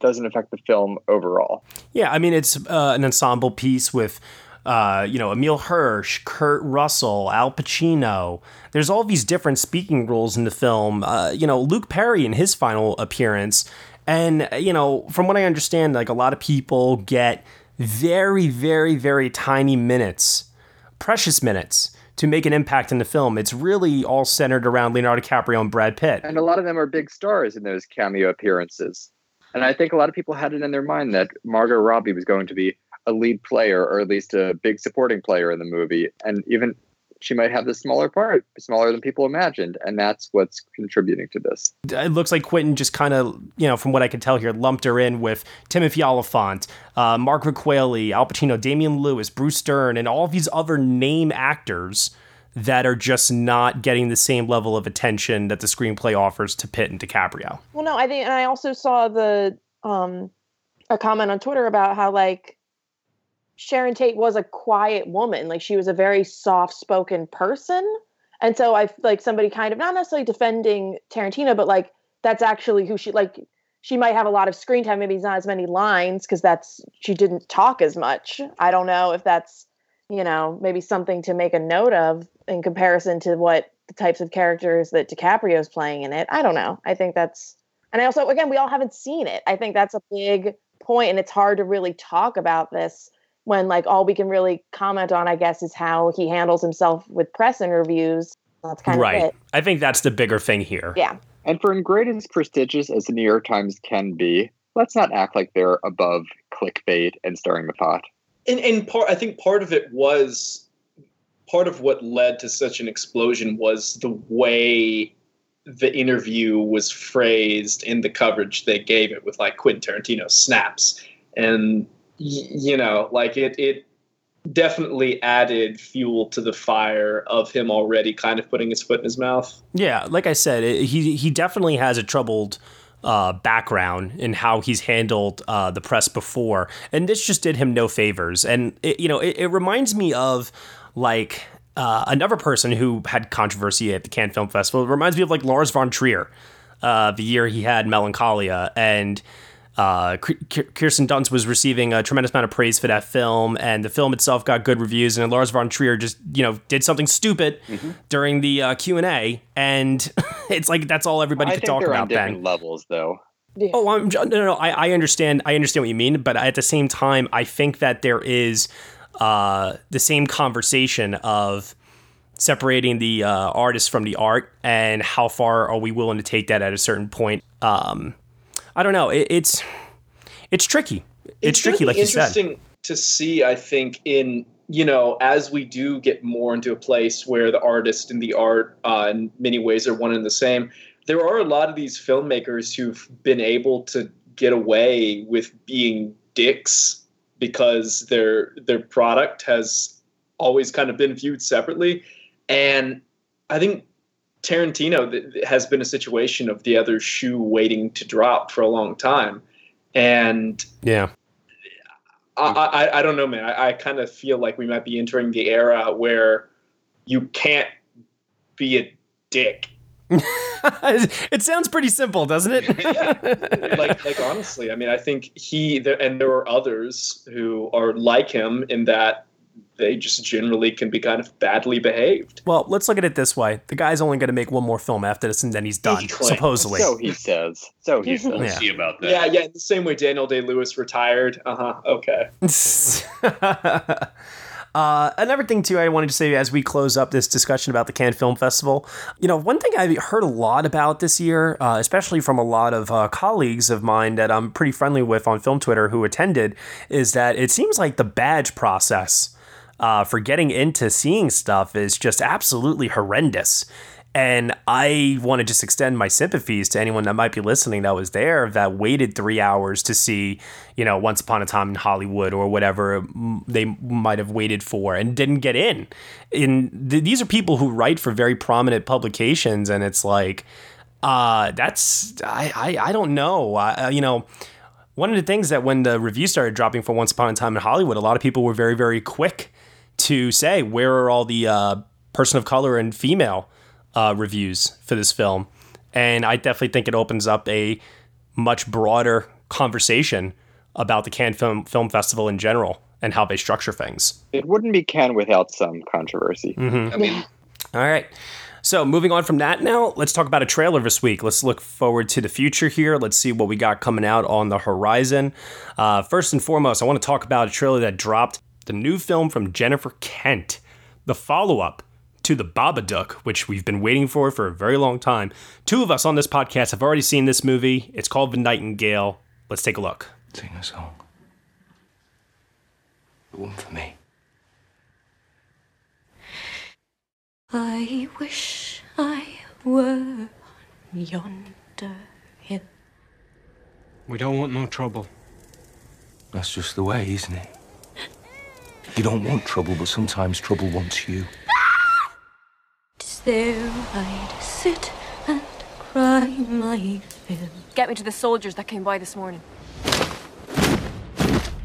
doesn't affect the film overall. Yeah, I mean it's uh, an ensemble piece with. Uh, you know, Emile Hirsch, Kurt Russell, Al Pacino. There's all these different speaking roles in the film. Uh, you know, Luke Perry in his final appearance. And, you know, from what I understand, like a lot of people get very, very, very tiny minutes, precious minutes to make an impact in the film. It's really all centered around Leonardo DiCaprio and Brad Pitt. And a lot of them are big stars in those cameo appearances. And I think a lot of people had it in their mind that Margot Robbie was going to be a lead player or at least a big supporting player in the movie. And even she might have the smaller part, smaller than people imagined. And that's what's contributing to this. it looks like Quentin just kind of, you know, from what I can tell here, lumped her in with Timothy Olyphant, uh, Margaret Qualley, Al Pacino, Damian Lewis, Bruce Dern, and all these other name actors that are just not getting the same level of attention that the screenplay offers to Pitt and DiCaprio. Well, no, I think, and I also saw the um a comment on Twitter about how like Sharon Tate was a quiet woman, like she was a very soft-spoken person, and so I like somebody kind of not necessarily defending Tarantino, but like that's actually who she like. she might have a lot of screen time. Maybe not as many lines because that's she didn't talk as much. I don't know if that's you know maybe something to make a note of in comparison to what the types of characters that DiCaprio's playing in it. I don't know. I think that's and I also again we all haven't seen it. I think that's a big point, and it's hard to really talk about this when like all we can really comment on, I guess, is how he handles himself with press interviews. That's kind right. of it. I think that's the bigger thing here. Yeah. And for as great as prestigious as the New York Times can be, let's not act like they're above clickbait and stirring the pot. And, and part, I think part of it was part of what led to such an explosion was the way the interview was phrased in the coverage they gave it with like Quentin Tarantino snaps. And, y- you know, like it, it definitely added fuel to the fire of him already kind of putting his foot in his mouth. Yeah, like I said, it, he he definitely has a troubled uh, background in how he's handled uh, the press before, and this just did him no favors. And it, you know, it, it reminds me of like uh, another person who had controversy at the Cannes Film Festival. It reminds me of like Lars von Trier, uh, the year he had Melancholia, and uh, K- Kirsten Dunst was receiving a tremendous amount of praise for that film, and the film itself got good reviews. And Lars von Trier just, you know, did something stupid during the uh, Q and A, and it's like that's all everybody I could think talk they're on about different then. levels, though. Oh, I'm no, no, no. I, I understand. I understand what you mean, but at the same time, I think that there is uh, the same conversation of separating the uh, artist from the art, and how far are we willing to take that at a certain point. Um, I don't know. It, it's it's tricky. It's, gonna tricky, like you said. interesting to see. I think in you know as we do get more into a place where the artist and the art, uh, in many ways, are one and the same. There are a lot of these filmmakers who've been able to get away with being dicks because their their product has always kind of been viewed separately, and I think Tarantino th- has been a situation of the other shoe waiting to drop for a long time, and Yeah. I, I, I don't know, man. I, I kind of feel like we might be entering the era where you can't be a dick. it sounds pretty simple, doesn't it? like, like honestly, I mean, I think he there, and there are others who are like him in that they just generally can be kind of badly behaved. Well, let's look at it this way: the guy's only going to make one more film after this, and then he's done, supposedly. So he says. So he says. Yeah. See about that. Yeah, yeah. In the same way Daniel Day Lewis retired. Uh huh. Okay. Uh, another thing too, I wanted to say as we close up this discussion about the Cannes Film Festival, you know, one thing I've heard a lot about this year, uh, especially from a lot of uh, colleagues of mine that I'm pretty friendly with on Film Twitter who attended, is that it seems like the badge process uh, for getting into seeing stuff is just absolutely horrendous. And I want to just extend my sympathies to anyone that might be listening that was there that waited three hours to see, you know, Once Upon a Time in Hollywood or whatever they might have waited for and didn't get in. And th- these are people who write for very prominent publications, and it's like, uh, that's I I, I don't know, uh, you know. One of the things that when the review started dropping for Once Upon a Time in Hollywood, a lot of people were very, very quick to say, where are all the uh, person of color and female uh, reviews for this film? And I definitely think it opens up a much broader conversation about the Cannes Film, Film Festival in general and how they structure things. It wouldn't be Cannes without some controversy. Mhm. I mean, All right. So moving on from that now, let's talk about a trailer this week. Let's look forward to the future here. Let's see what we got coming out on the horizon. Uh, first and foremost, I want to talk about a trailer that dropped the new film from Jennifer Kent, the follow up to The Babadook, which we've been waiting for for a very long time. Two of us on this podcast have already seen this movie. It's called The Nightingale. Let's take a look. Sing a song. The one for me. I wish I were on yonder hill. We don't want no trouble. That's just the way, isn't it? You don't want trouble, but sometimes trouble wants you. Tis there I'd sit and cry my fill. Get me to the soldiers that came by this morning.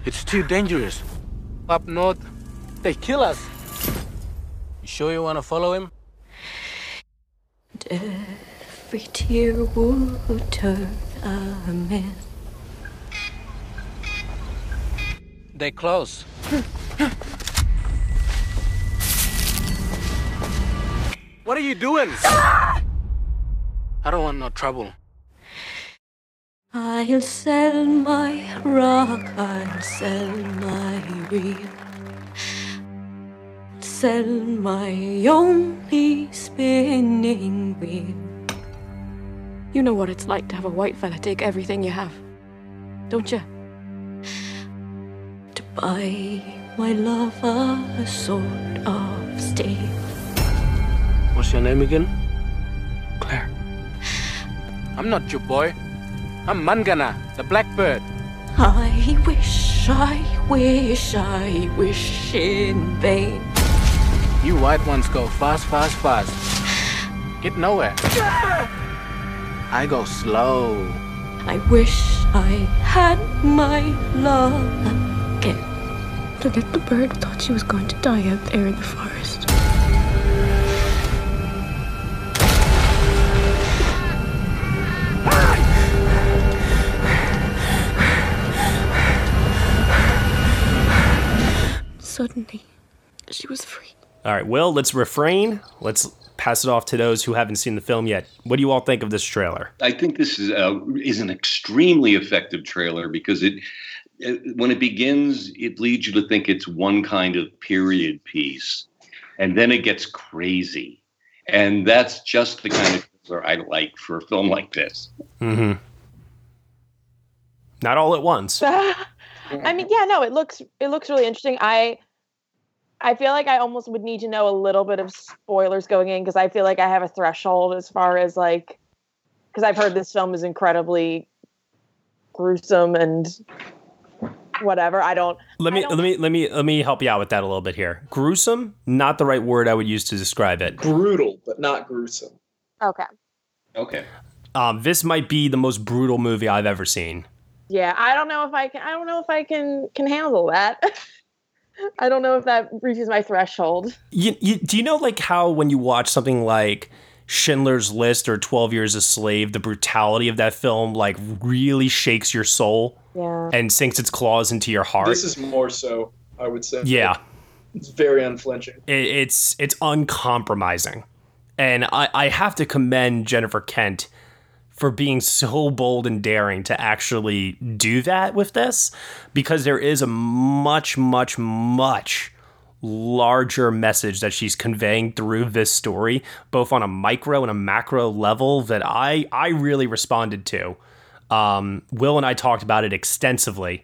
It's too dangerous. Up north, they kill us. You sure you want to follow him? And every tear would turn a myth. They close. what are you doing? I don't want no trouble. I'll sell my rock, I'll sell my reel. Sell my only spinning wheel. You know what it's like to have a white fella take everything you have. Don't you? To buy my lover a sword of steel. What's your name again? Claire. I'm not your boy. I'm Mangana, the blackbird. I wish, I wish, I wish in vain. You white ones go fast, fast, fast. Get nowhere. I go slow. I wish I had my love again. The little bird thought she was going to die out there in the forest. Suddenly, she was free. All right, well, let's refrain. Let's pass it off to those who haven't seen the film yet. What do you all think of this trailer? I think this is uh, is an extremely effective trailer because it, it when it begins, it leads you to think it's one kind of period piece, and then it gets crazy, and that's just the kind of trailer I like for a film like this. Mm-hmm. Not all at once. I mean, yeah, no, it looks it looks really interesting. I I feel like I almost would need to know a little bit of spoilers going in because I feel like I have a threshold as far as like because I've heard this film is incredibly gruesome and whatever. I don't. Let me let me let me let me help you out with that a little bit here. Gruesome, not the right word I would use to describe it. Brutal, but not gruesome. Okay. Okay. Um, this might be the most brutal movie I've ever seen. Yeah, I don't know if I can. I don't know if I can can handle that. I don't know if that reaches my threshold. You, you, do you know like how when you watch something like Schindler's List or 12 Years a Slave, the brutality of that film like really shakes your soul Yeah. and sinks its claws into your heart. This is more so, I would say. yeah. It's very unflinching. It, it's it's uncompromising. And I, I have to commend Jennifer Kent for being so bold and daring to actually do that with this because there is a much, much, much larger message that she's conveying through this story, both on a micro and a macro level that I, I really responded to. Um, Will and I talked about it extensively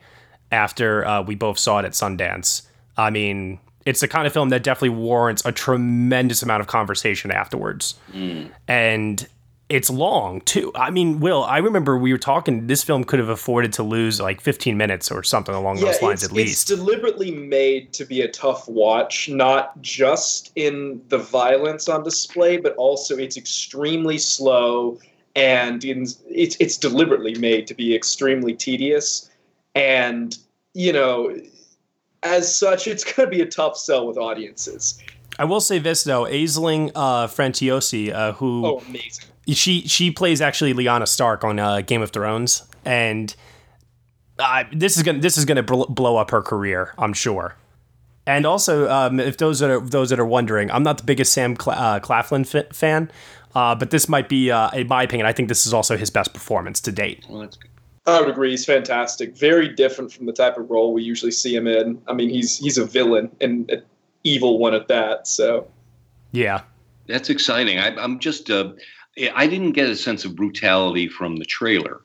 after uh, we both saw it at Sundance. I mean, it's the kind of film that definitely warrants a tremendous amount of conversation afterwards. And it's long too. I mean, Will, I remember we were talking. This film could have afforded to lose like 15 minutes or something along yeah, those lines at least. It's deliberately made to be a tough watch, not just in the violence on display, but also it's extremely slow and in, it's it's deliberately made to be extremely tedious. And you know, as such, it's going to be a tough sell with audiences. I will say this though, Aisling uh, Franciosi, uh, who Oh, amazing! She she plays actually Lyanna Stark on uh, Game of Thrones, and uh, this is gonna this is gonna bl- blow up her career, I'm sure. And also, um, if those that are those that are wondering, I'm not the biggest Sam Cla- uh, Claflin fi- fan, uh, but this might be, uh, in my opinion, I think this is also his best performance to date. Well, that's. I would agree. He's fantastic. Very different from the type of role we usually see him in. I mean, he's he's a villain and an evil one at that. So Yeah, That's exciting. I, I'm just, uh, I didn't get a sense of brutality from the trailer.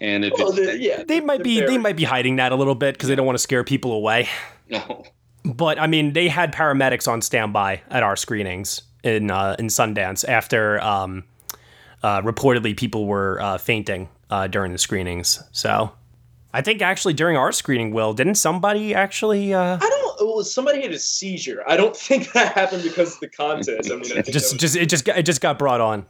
And if Well, it's, the- yeah, they might be they might be hiding that a little bit because they don't want to scare people away. no. But I mean, they had paramedics on standby at our screenings in uh, in Sundance after um, uh, reportedly people were uh, fainting uh, during the screenings. So I think actually during our screening, Will, didn't somebody actually? Uh, I don't. Well, somebody had a seizure. I don't think that happened because of the contest. I mean, I think just was- just it just got, it just got brought on.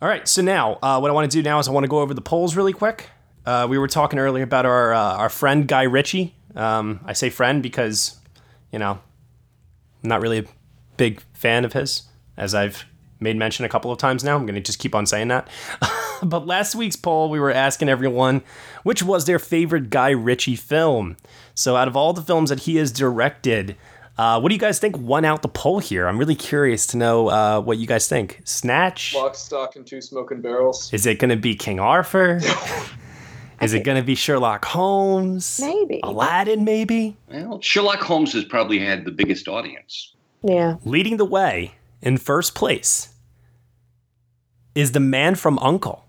All right, so now uh, what I want to do now is I want to go over the polls really quick. Uh, we were talking earlier about our uh, our friend Guy Ritchie. Um, I say friend because you know I'm not really a big fan of his, as I've made mention a couple of times now. I'm going to just keep on saying that. but last week's poll, we were asking everyone which was their favorite Guy Ritchie film. So, out of all the films that he has directed, uh, what do you guys think won out the poll here? I'm really curious to know uh, what you guys think. Snatch? Lock, stock, and two smoking barrels. Is it going to be King Arthur? Is it going to be Sherlock Holmes? Maybe. Aladdin, maybe? Well, Sherlock Holmes has probably had the biggest audience. Yeah. Leading the way in first place is The Man from Uncle.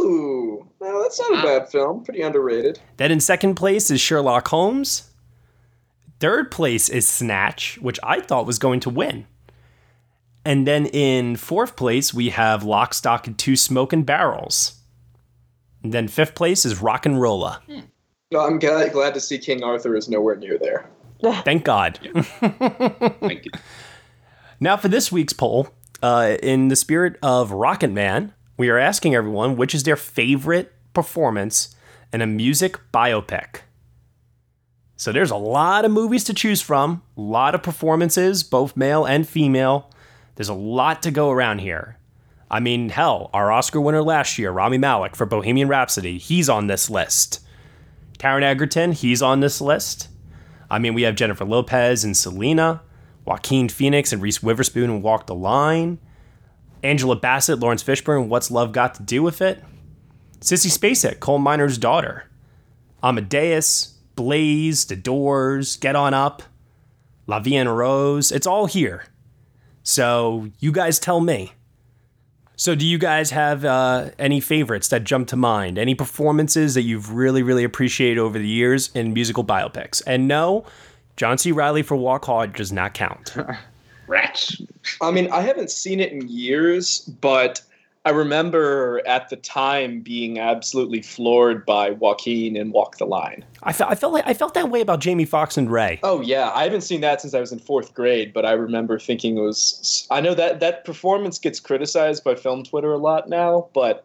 Ooh, no, that's not a bad film. Pretty underrated. Then in second place is Sherlock Holmes. Third place is Snatch, which I thought was going to win. And then in fourth place, we have Lock, Stock, and Two Smoking Barrels. And then fifth place is RocknRolla. No, I'm glad, glad to see King Arthur is nowhere near there. Thank God. Thank you. Now, for this week's poll, uh, in the spirit of Rocket Man, we are asking everyone which is their favorite performance in a music biopic. So there's a lot of movies to choose from, a lot of performances, both male and female. There's a lot to go around here. I mean, hell, our Oscar winner last year, Rami Malek for Bohemian Rhapsody, he's on this list. Taron Egerton, he's on this list. I mean, we have Jennifer Lopez and Selena, Joaquin Phoenix and Reese Witherspoon and Walk the Line, Angela Bassett, Laurence Fishburne, What's Love Got to Do with It, Sissy Spacek, Coal Miner's Daughter, Amadeus, Blaze, The Doors, Get On Up, La Vie en Rose. It's all here. So you guys tell me. So, do you guys have uh, any favorites that jump to mind? Any performances that you've really, really appreciated over the years in musical biopics? And no, John C. Reilly for Walk Hard does not count. Rats. I mean, I haven't seen it in years, but I remember at the time being absolutely floored by Joaquin and Walk the Line. I felt I felt like I felt that way about Jamie Foxx and Ray. Oh yeah, I haven't seen that since I was in fourth grade, but I remember thinking it was. I know that that performance gets criticized by film Twitter a lot now, but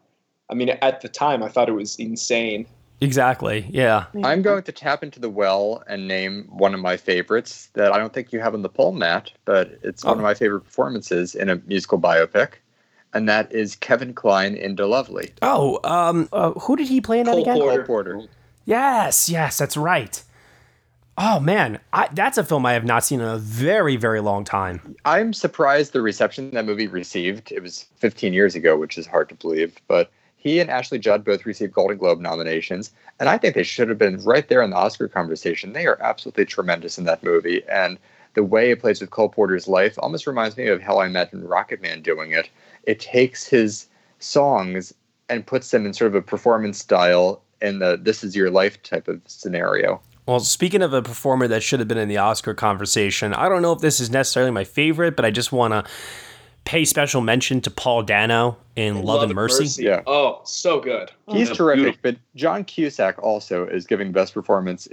I mean, at the time, I thought it was insane. Exactly. Yeah. I'm going to tap into the well and name one of my favorites that I don't think you have on the poll, Matt, but it's oh. one of my favorite performances in a musical biopic, and that is Kevin Kline in *De-Lovely*. Oh, um, uh, who did he play in that Cole again? Porter. Cole Porter. Yes, yes, that's right. Oh man, I, that's a film I have not seen in a very, very long time. I'm surprised the reception that movie received. It was 15 years ago, which is hard to believe, but he and Ashley Judd both received Golden Globe nominations, and I think they should have been right there in the Oscar conversation. They are absolutely tremendous in that movie, and the way it plays with Cole Porter's life almost reminds me of how I imagine Rocket Man doing it. It takes his songs and puts them in sort of a performance style in the "This Is Your Life" type of scenario. Well, speaking of a performer that should have been in the Oscar conversation, I don't know if this is necessarily my favorite, but I just want to pay special mention to Paul Dano in Love, and Mercy. Yeah. Oh, so good. Oh. He's Yeah, terrific, beautiful. but John Cusack also is giving the best performance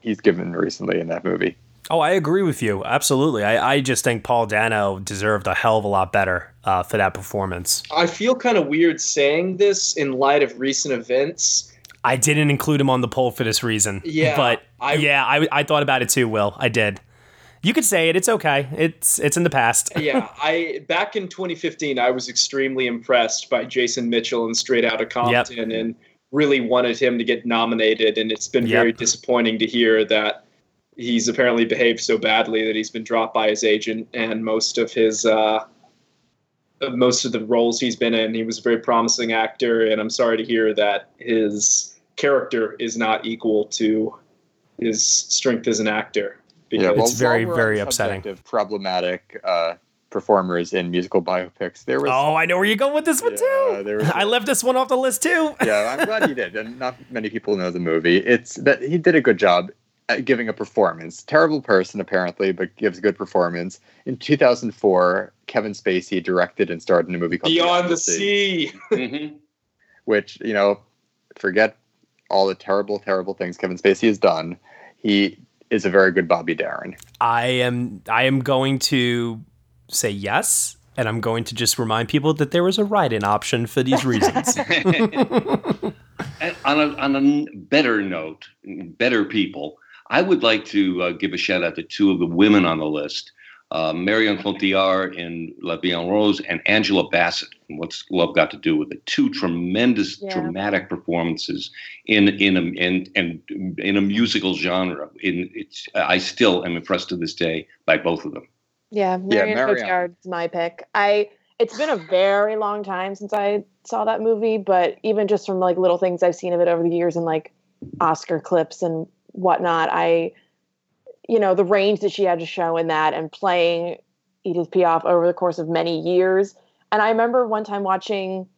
he's given recently in that movie. Oh, I agree with you. Absolutely. I, I just think Paul Dano deserved a hell of a lot better uh, for that performance. I feel kind of weird saying this in light of recent events. I didn't include him on the poll for this reason. Yeah, But I- yeah, I, I thought about it too, Will. I did. You could say it. It's okay. It's it's in the past. yeah, I back in 2015, I was extremely impressed by Jason Mitchell and Straight Outta Compton, and really wanted him to get nominated. And it's been Yep. very disappointing to hear that he's apparently behaved so badly that he's been dropped by his agent and most of his uh, uh, most of the roles he's been in. He was a very promising actor, and I'm sorry to hear that his character is not equal to his strength as an actor. Yeah, well, It's very, very upsetting. Of problematic uh, performers in musical biopics. There was. Oh, I know where you're going with this one Yeah, there too. was I left this one off the list too. yeah, I'm glad you did, and not many people know the movie. It's that he did a good job at giving a performance. Terrible person apparently, but gives a good performance. In 2004, Kevin Spacey directed and starred in a movie called Beyond the Sea. Mhm. which you know, forget all the terrible, terrible things Kevin Spacey has done. He is a very good Bobby Darin. I am I am going to say yes, and I'm going to just remind people that there was a write-in option for these reasons. And on a, on a better note, better people, I would like to uh, give a shout out to two of the women on the list. uh, Marion Cotillard in La Vie en Rose, and Angela Bassett in What's Love Got to Do with It. Two tremendous, Yeah. dramatic performances in in a in, in in a musical genre. In it's, I still am impressed to this day by both of them. Yeah, Marion Marion. Cotillard's my pick. I it's been a very long time since I saw that movie, but even just from like little things I've seen of it over the years and like Oscar clips and whatnot, I you know, the range that she had to show in that and playing Edith Piaf over the course of many years. And I remember one time watching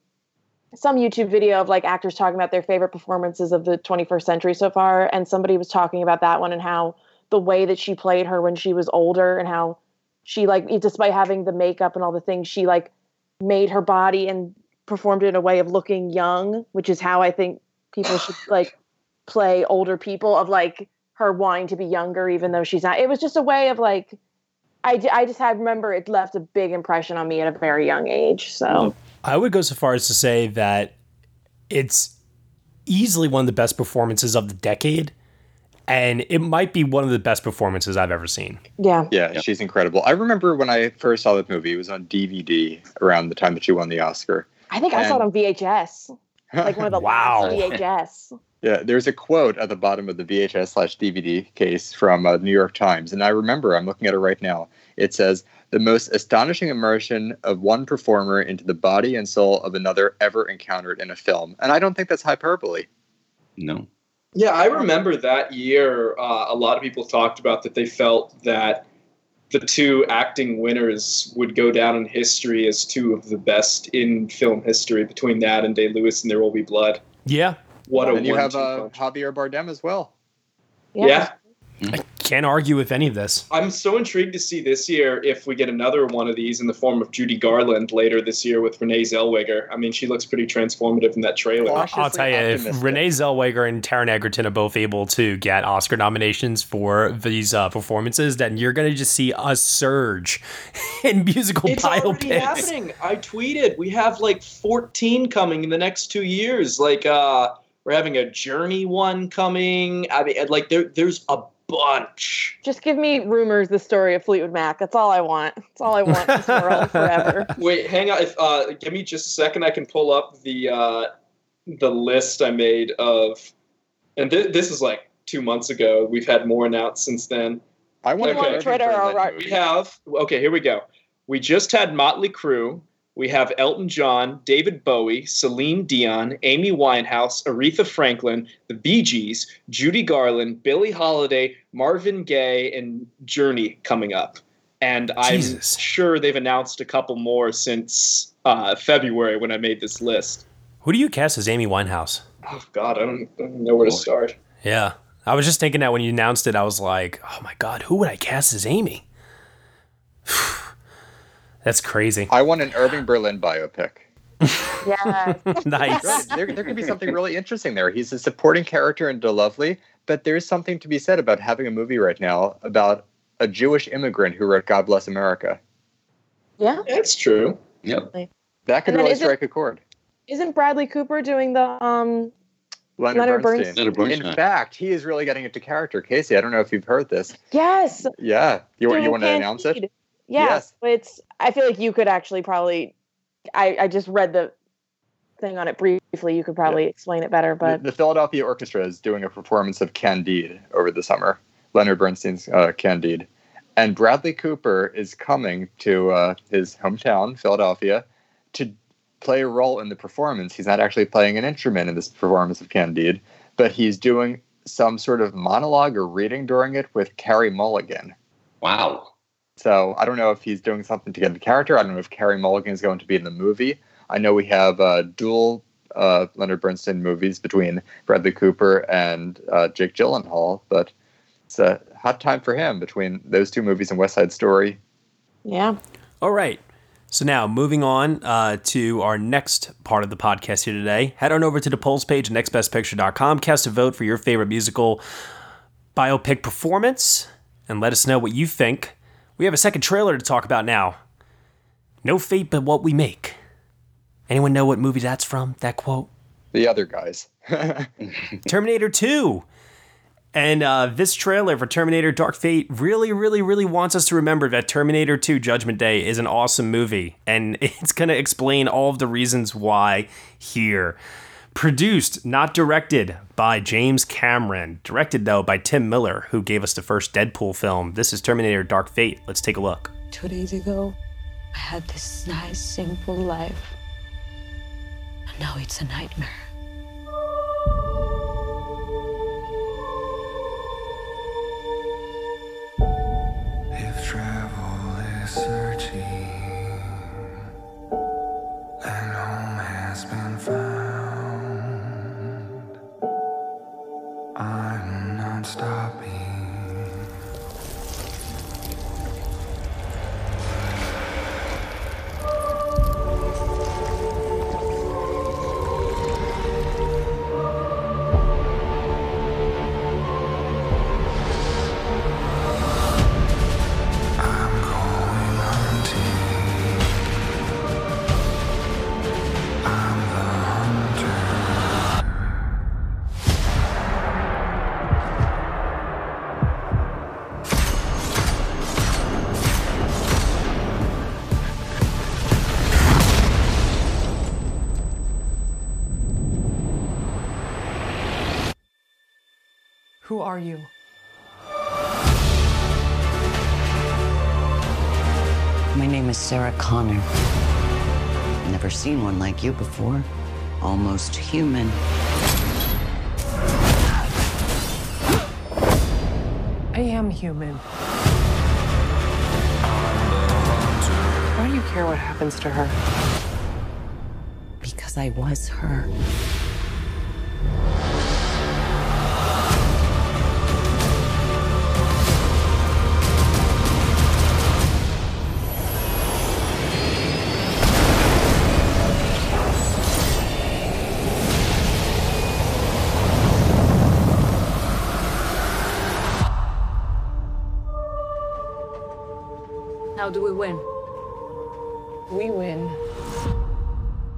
some YouTube video of like actors talking about their favorite performances of the 21st century so far. And somebody was talking about that one and how the way that she played her when she was older and how she like despite having the makeup and all the things she like made her body and performed in a way of looking young which is how i think people should like play older people of like her wanting to be younger even though she's not it was just a way of like i, I just had remember it left a big impression on me at a very young age so I would go so far as to say that it's easily one of the best performances of the decade, and it might be one of the best performances I've ever seen. yeah Yeah, she's incredible. I remember when I first saw the movie, it was on DVD around the time that she won the Oscar. i think i saw it on vhs like one of the Wow. last vhs Yeah, there's a quote at the bottom of the VHS slash DVD case from uh, New York Times, and I remember I'm looking at it right now. It says, "The most astonishing immersion of one performer into the body and soul of another ever encountered in a film," and I don't think that's hyperbole. No. Yeah, I remember that year. Uh, a lot of people talked about that they felt that the two acting winners would go down in history as two of the best in film history. Between that and Day Lewis and There Will Be Blood. Yeah, What a and you have one-two uh. Javier Bardem as well. yeah. Can't argue with any of this. I'm so intrigued to see this year if we get another one of these in the form of Judy Garland later this year with Renee Zellweger. I mean, she looks pretty transformative in that trailer. I'll tell you, if Renee Zellweger and Taron Egerton are both able to get Oscar nominations for these uh, performances, then you're going to just see a surge in musical It's already happening. I tweeted we have like 14 coming in the next two years. Like uh we're having a Journey one coming. I mean, like there there's a bunch. just give me rumors the story of fleetwood mac that's all i want that's all i want this world forever Wait, hang on. If uh, give me just a second, I can pull up the uh, the list I made of, and th- this is like two months ago. We've had more announced since then. I want on Twitter, all right. We have okay. Here we go. We just had Motley Crue. We have Elton John, David Bowie, Celine Dion, Amy Winehouse, Aretha Franklin, the Bee Gees, Judy Garland, Billie Holiday, Marvin Gaye, and Journey coming up. And I'm Jesus. sure they've announced a couple more since uh, February when I made this list. Who do you cast as Amy Winehouse? Oh God, I don't, I don't know where to start. Yeah. I was just thinking that when you announced it, I was like, oh my God, who would I cast as Amy? That's crazy. I want an Irving Berlin biopic. yeah nice. Right, there, there could be something really interesting there. He's a supporting character in Lovely, but there's something to be said about having a movie right now about a Jewish immigrant who wrote God Bless America. yeah That's true. Yep. That could And really strike a chord. isn't bradley cooper doing the um Leonard, Leonard Bernstein. Bernstein. Leonard Bernstein. In fact, he is really getting into character. Casey, I don't know if you've heard this. yes Yeah, you, you want to announce it? Candide. Yeah, Yes. it's. I feel like you could actually probably. I I just read the thing on it briefly. You could probably explain it better, but the, the Philadelphia Orchestra is doing a performance of Candide over the summer. Leonard Bernstein's uh, Candide, and Bradley Cooper is coming to uh, his hometown, Philadelphia, to play a role in the performance. He's not actually playing an instrument in this performance of Candide, but he's doing some sort of monologue or reading during it with Carey Mulligan. Wow. So I don't know if he's doing something to get the character. I don't know if Carey Mulligan is going to be in the movie. I know we have uh, dual uh, Leonard Bernstein movies between Bradley Cooper and uh, Jake Gyllenhaal, but it's a hot time for him between those two movies and West Side Story. yeah. All right. So now moving on uh, to our next part of the podcast here today. Head on over to the polls page at nextbestpicture.com. Cast a vote for your favorite musical biopic performance and let us know what you think. We have a second trailer to talk about now. No fate but what we make. Anyone know what movie that's from? That quote? The other guys. Terminator 2. And uh, this trailer for Terminator Dark Fate really, really, really wants us to remember that Terminator 2 Judgment Day is an awesome movie. And it's going to explain all of the reasons why here. Produced, not directed, by James Cameron. Directed, though, by Tim Miller, who gave us the first Deadpool film. This is Terminator Dark Fate. Let's take a look. Two days ago, I had this nice, simple life. And now it's a nightmare. Stopping. Who are you? My name is Sarah Connor. Never seen one like you before. Almost human. I am human. Why do you care what happens to her? Because I was her. How do we win? We win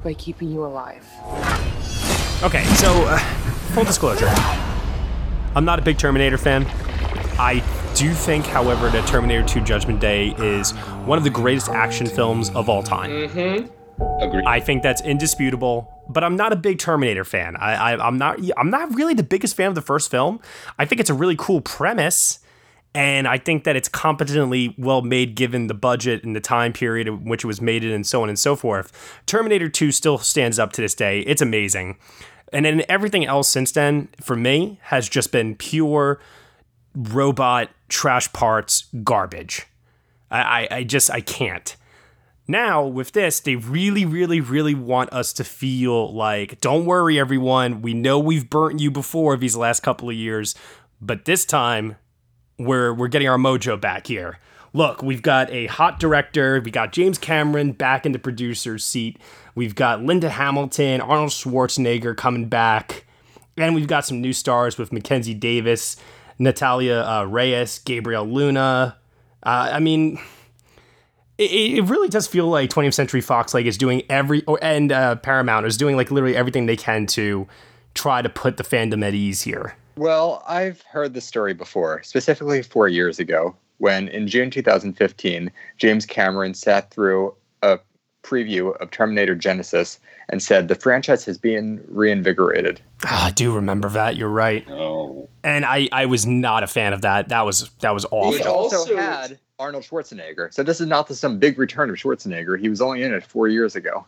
by keeping you alive. Okay, so uh, full disclosure, I'm not a big Terminator fan. I do think, however, that Terminator 2 Judgment Day is one of the greatest action films of all time. Mm-hmm. Agreed. I think that's indisputable. But I'm not a big Terminator fan. I, I, I'm not. I'm not really the biggest fan of the first film. I think it's a really cool premise, and I think that it's competently well made given the budget and the time period in which it was made and so on and so forth. Terminator 2 still stands up to this day. It's amazing, and then everything else since then, for me, has just been pure robot trash parts garbage. I, I, I just I can't. Now, with this, they really, really, really want us to feel like, don't worry, everyone. We know we've burnt you before these last couple of years, but this time we're we're getting our mojo back here. Look, we've got a hot director. We got James Cameron back in the producer's seat. We've got Linda Hamilton, Arnold Schwarzenegger coming back, and we've got some new stars with Mackenzie Davis, Natalia uh, Reyes, Gabriel Luna. Uh, I mean, it, it really does feel like 20th Century Fox like is doing every or and uh, Paramount is doing like literally everything they can to try to put the fandom at ease here. Well, I've heard this story before, specifically four years ago, when in June 2015, James Cameron sat through a preview of Terminator Genisys and said the franchise has been reinvigorated. Ah, I do remember that. You're right. Oh. And I, I was not a fan of that. That was that was awful. Which also, had Arnold Schwarzenegger. So this is not the, some big return of Schwarzenegger. He was only in it four years ago.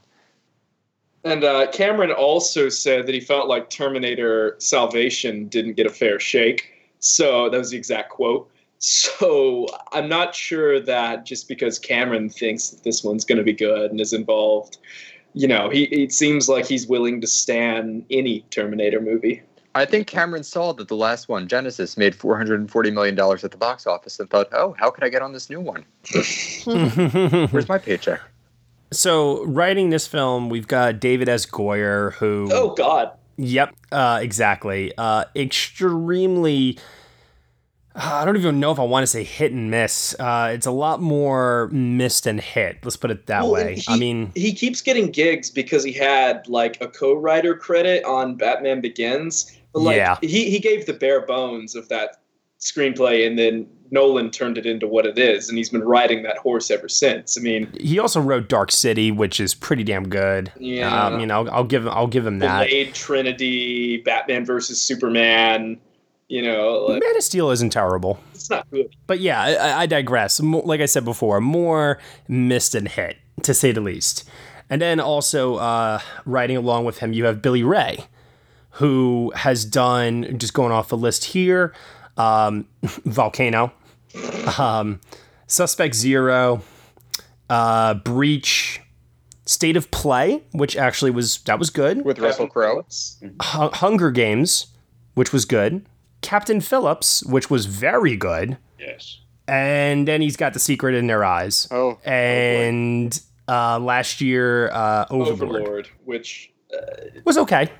And uh, Cameron also said that he felt like Terminator Salvation didn't get a fair shake. So that was the exact quote. So I'm not sure that just because Cameron thinks that this one's going to be good and is involved, you know, he it seems like he's willing to stand any Terminator movie. I think Cameron saw that the last one, Genisys, made $440 million at the box office and thought, oh, how can I get on this new one? Where's my paycheck? So, writing this film, we've got David S. Goyer, who. Oh, God. Yep, uh, exactly. Uh, extremely. I don't even know if I want to say hit and miss. Uh, it's a lot more miss than hit. Let's put it that Well, way. he- I mean, he keeps getting gigs because he had like a co-writer credit on Batman Begins, But like Yeah. he he gave the bare bones of that screenplay, and then Nolan turned it into what it is, and he's been riding that horse ever since. I mean, He also wrote Dark City, which is pretty damn good. Yeah. Um, you know, I'll give him. I'll give him that. Blade Trinity, Batman versus Superman. You know, like, Man of Steel isn't terrible. it's not good. But yeah, I, I digress. Like I said before, more missed and hit, to say the least. And then also uh, riding along with him, you have Billy Ray, who has done, just going off the list here, um, Volcano, um, Suspect Zero, uh, Breach, State of Play, which actually was, that was good. With Russell Crowe. Hu- Hunger Games, which was good. Captain Phillips, which was very good. Yes. And then he's got The Secret in Their Eyes. Oh. And uh, last year, uh, Overlord, Overlord, which uh, was okay.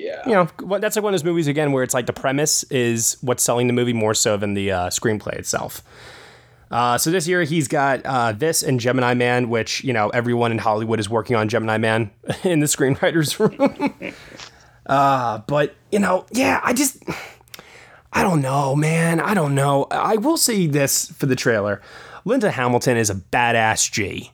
Yeah, You know, that's like one of those movies again where it's like the premise is what's selling the movie more so than the uh, screenplay itself. Uh, so this year he's got uh, this and Gemini Man, which you know everyone in Hollywood is working on Gemini Man in the screenwriters room. uh, but you know, yeah, I just I don't know, man. I don't know. I will say this for the trailer: Linda Hamilton is a badass G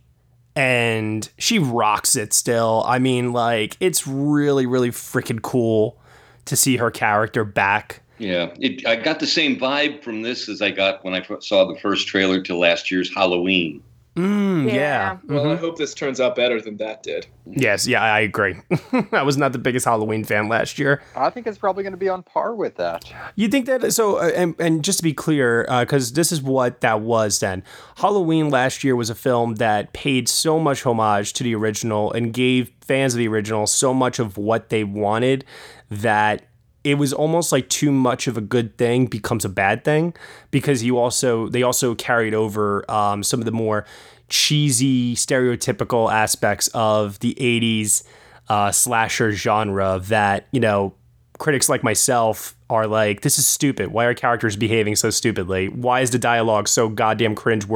and she rocks it still. I mean, like, it's really, really freaking cool to see her character back. Yeah, it, I got the same vibe from this as I got when I saw the first trailer to last year's Halloween. Mm, yeah. Well, I hope this turns out better than that did. Yes, yeah, I agree. I was not the biggest Halloween fan last year. I think it's probably going to be on par with that. You think that? So, uh, and, and just to be clear, because this is what that was then. Halloween last year was a film that paid so much homage to the original and gave fans of the original so much of what they wanted that it was almost like too much of a good thing becomes a bad thing because you also they also carried over um, some of the more cheesy stereotypical aspects of the 80s uh, slasher genre that you know critics like myself are like this is stupid. Why are characters behaving so stupidly? Why is the dialogue so goddamn cringe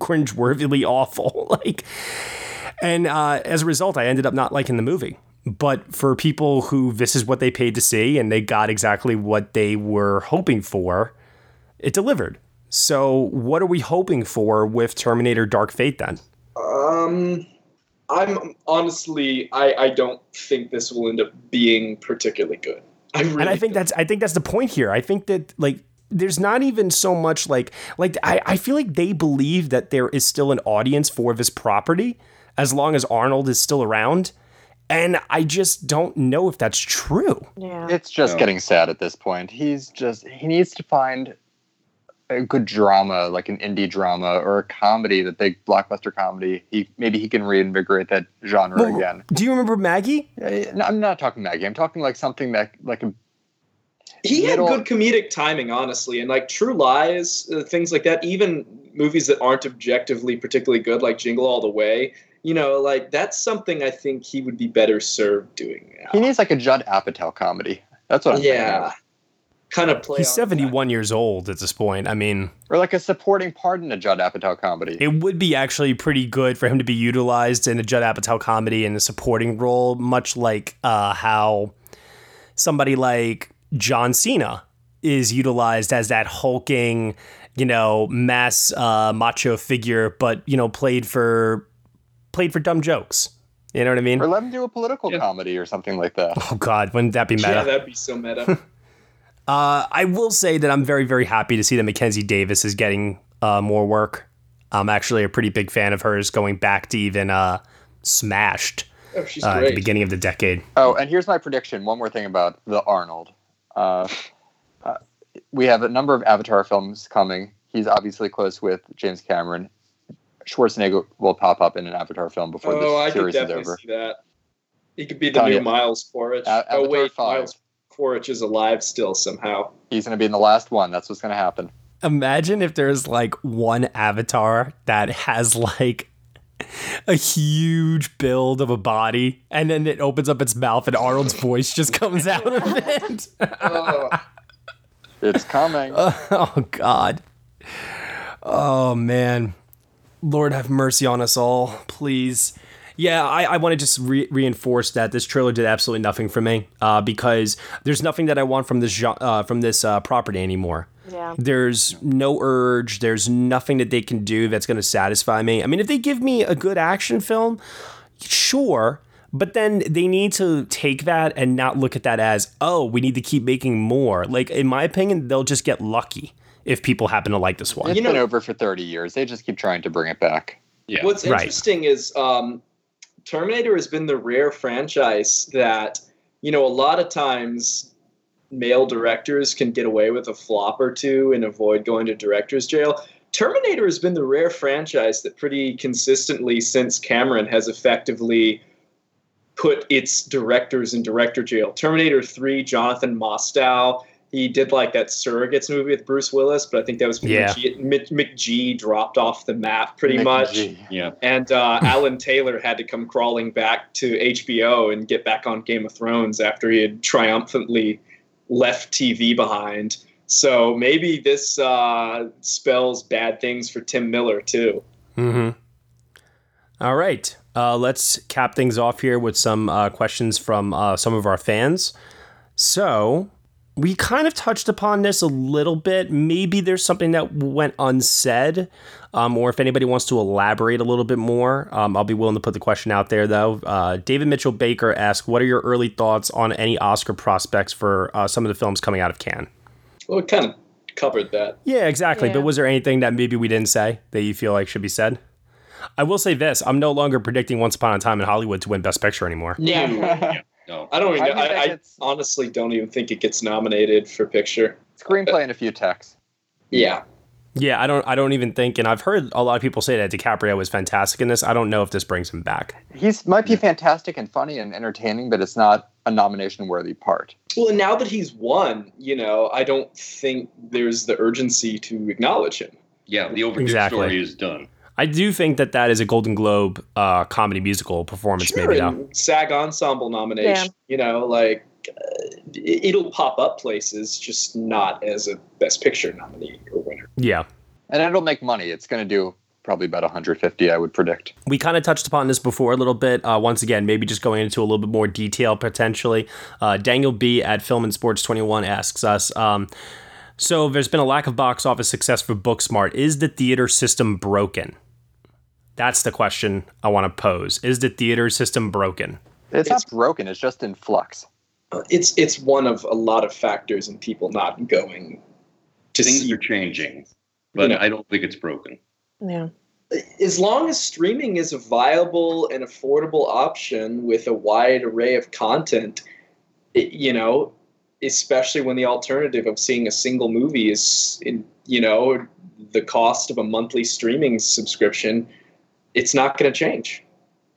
cringe-worthily awful? Like and uh, as a result i ended up not liking the movie but for people who this is what they paid to see and they got exactly what they were hoping for it delivered so what are we hoping for with terminator dark fate then Um, I'm honestly, I, I don't think this will end up being particularly good. I really and I think that's I think that's the point here. I think that like there's not even so much like like I, I feel like they believe that there is still an audience for this property as long as Arnold is still around. And I just don't know if that's true. Yeah. It's just No. getting sad at this point. He's just he needs to find a good drama, like an indie drama or a comedy, that big blockbuster comedy. He maybe he can reinvigorate that genre Well, again. Do you remember Maggie? Yeah, yeah, no, I'm not talking Maggie. I'm talking like something that like a he had good comedic timing, honestly, and like True Lies, uh, things like that. Even movies that aren't objectively particularly good, like Jingle All the Way. You know, like that's something I think he would be better served doing. he needs like a Judd Apatow comedy. That's what I'm Yeah, kind of play. He's on 71 years old at this point. I mean, Or like a supporting part in a Judd Apatow comedy. it would be actually pretty good for him to be utilized in a Judd Apatow comedy in a supporting role, much like uh, how somebody like John Cena is utilized as that hulking, you know, mass uh, macho figure, but you know, played for played for dumb jokes. You know what I mean? Or let him do a political comedy or something like that. Oh God, wouldn't that be meta? Yeah, that'd be so meta. Uh, I will say that I'm very, very happy to see that Mackenzie Davis is getting uh, more work. I'm actually a pretty big fan of hers, going back to even uh, Smashed oh, she's uh, at the beginning of the decade. Oh, and here's my prediction. One more thing about the Arnold. Uh, uh, we have a number of Avatar films coming. He's obviously close with James Cameron. Schwarzenegger will pop up in an Avatar film before this. oh, the I could series is definitely over. see that. He could be the Tell new ya. Miles Quaritch. A- oh Avatar wait, 5. Miles Quaritch is alive still somehow. He's going to be in the last one. That's what's going to happen. Imagine if there's like one avatar that has like a huge build of a body, and then it opens up its mouth, and Arnold's voice just comes out of it. Oh, It's coming. oh God. Oh man. Lord have mercy on us all, please. Yeah, I, I want to just re- reinforce that this trailer did absolutely nothing for me uh, because there's nothing that I want from this uh, from this uh, property anymore. Yeah. There's no urge. There's nothing that they can do that's going to satisfy me. I mean, if they give me a good action film, sure. But then they need to take that and not look at that as, oh, we need to keep making more. Like, in my opinion, they'll just get lucky if people happen to like this one. It's been over for 30 years. They just keep trying to bring it back. Yeah. What's Right. interesting is um, Terminator has been the rare franchise that, you know, a lot of times male directors can get away with a flop or two and avoid going to director's jail. Terminator has been the rare franchise that pretty consistently since Cameron has effectively put its directors in director jail. Terminator 3, Jonathan Mostow, he did like that Surrogates movie with Bruce Willis, but I think that was Yeah. McG, Mc- McG dropped off the map pretty McG. much. Yeah. And uh, Alan Taylor had to come crawling back to HBO and get back on Game of Thrones after he had triumphantly left TV behind. So maybe this uh, spells bad things for Tim Miller too. Mm-hmm. All right. Uh, let's cap things off here with some uh, questions from uh, some of our fans. So, we kind of touched upon this a little bit. Maybe there's something that went unsaid, um, or if anybody wants to elaborate a little bit more, um, I'll be willing to put the question out there, though. Uh, David Mitchell Baker asked, What are your early thoughts on any Oscar prospects for uh, some of the films coming out of Cannes? Well, it kind of covered that. Yeah, exactly. Yeah. But was there anything that maybe we didn't say that you feel like should be said? I will say this: I'm no longer predicting Once Upon a Time in Hollywood to win Best Picture anymore. Yeah. No. I don't even. I I, I, gets- honestly don't even think it gets nominated for picture. Screenplay and a few texts. Yeah. Yeah, I don't. I don't even think, and I've heard a lot of people say that DiCaprio was fantastic in this. I don't know if this brings him back. He's might be fantastic and funny and entertaining, but it's not a nomination worthy part. Well, and now that he's won, you know, I don't think there's the urgency to acknowledge him. Yeah, the overdue Exactly. story is done. I do think that that is a Golden Globe uh, comedy musical performance, Sure, maybe though. SAG ensemble nomination. You know, like uh, it- it'll pop up places, just not as a Best Picture nominee or winner. Yeah. And it'll make money. It's going to do probably about 150, I would predict. We kind of touched upon this before a little bit. Uh, once again, maybe just going into a little bit more detail potentially. Uh, Daniel B at Film and Sports 21 asks us um, So there's been a lack of box office success for Booksmart. Is the theater system broken? That's the question I want to pose. Is the theater system broken? It's, not broken. It's just in flux. Uh, It's it's one of a lot of factors in people not going to Things see. are changing, but You know. I don't think it's broken. Yeah. as long as streaming is a viable and affordable option with a wide array of content, it, you know, especially when the alternative of seeing a single movie is in, you know, the cost of a monthly streaming subscription, it's not going to change.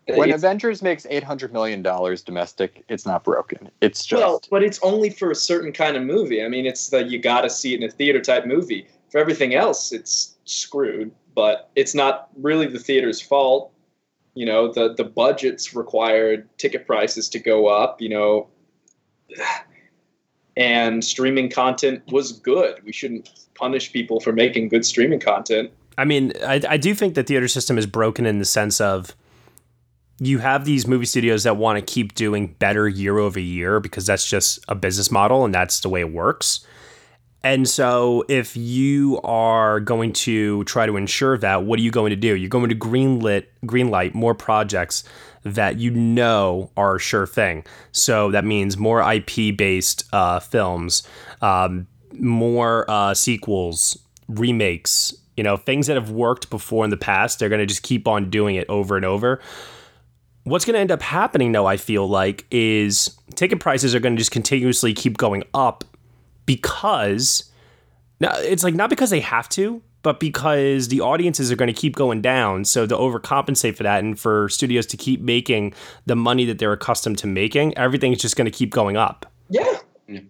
When It's- Avengers makes $800 million domestic, it's not broken. It's just. well, but it's only for a certain kind of movie. I mean, it's the you got to see it in a theater type movie. For everything else, it's screwed. But it's not really the theater's fault. You know, the the budgets required ticket prices to go up. You know, and streaming content was good. We shouldn't punish people for making good streaming content. I mean, I, I do think the theater system is broken in the sense of you have these movie studios that want to keep doing better year over year because that's just a business model and that's the way it works. And so, if you are going to try to ensure that, what are you going to do? You're going to greenlit, greenlight more projects that you know are a sure thing. So that means more IP based uh, films, um, more uh, sequels, remakes. You know, things that have worked before in the past. They're going to just keep on doing it over and over. What's going to end up happening, though, I feel like, is ticket prices are going to just continuously keep going up because now it's like not because they have to, but because the audiences are going to keep going down. So to overcompensate for that, and for studios to keep making the money that they're accustomed to making, everything's just going to keep going up. Yeah.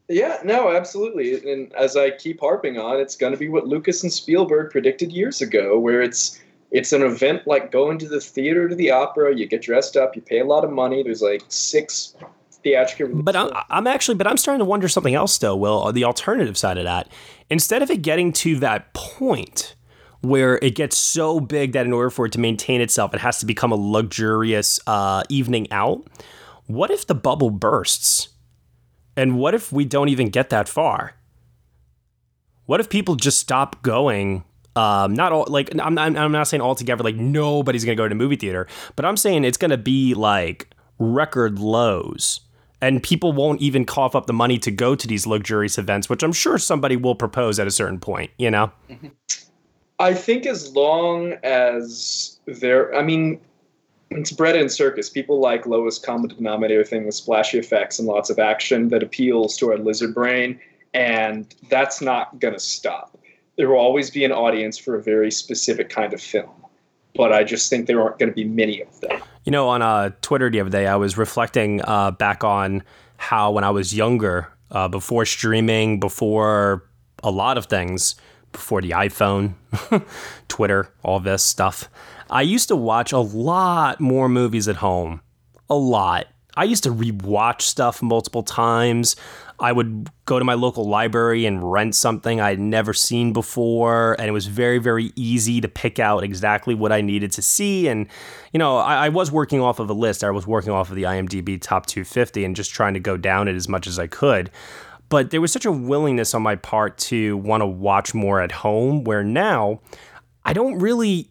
Yeah, no, absolutely. And as I keep harping on, it's going to be what Lucas and Spielberg predicted years ago, where it's it's an event like going to the theater to the opera. You get dressed up, you pay a lot of money. There's like six theatrical. But I'm, I'm actually, but I'm starting to wonder something else, though. Will the alternative side of that, instead of it getting to that point where it gets so big that in order for it to maintain itself, it has to become a luxurious uh, evening out. What if the bubble bursts? And what if we don't even get that far? What if people just stop going? Um, not all like I'm, I'm, I'm not saying altogether like nobody's gonna go to movie theater, but I'm saying it's gonna be like record lows, and people won't even cough up the money to go to these luxurious events, which I'm sure somebody will propose at a certain point. You know. I think as long as there, I mean, it's bread and circus. People like lowest common denominator thing with splashy effects and lots of action that appeals to our lizard brain, and that's not going to stop. There will always be an audience for a very specific kind of film, but I just think there aren't going to be many of them. You know, on uh, Twitter the other day, I was reflecting uh, back on how when I was younger, uh, before streaming, before a lot of things, before the iPhone, Twitter, all this stuff, I used to watch a lot more movies at home. A lot. I used to rewatch stuff multiple times. I would go to my local library and rent something I'd never seen before. And it was very, very easy to pick out exactly what I needed to see. And, you know, I, I was working off of a list. I was working off of the IMDb top 250 and just trying to go down it as much as I could. But there was such a willingness on my part to want to watch more at home, where now I don't really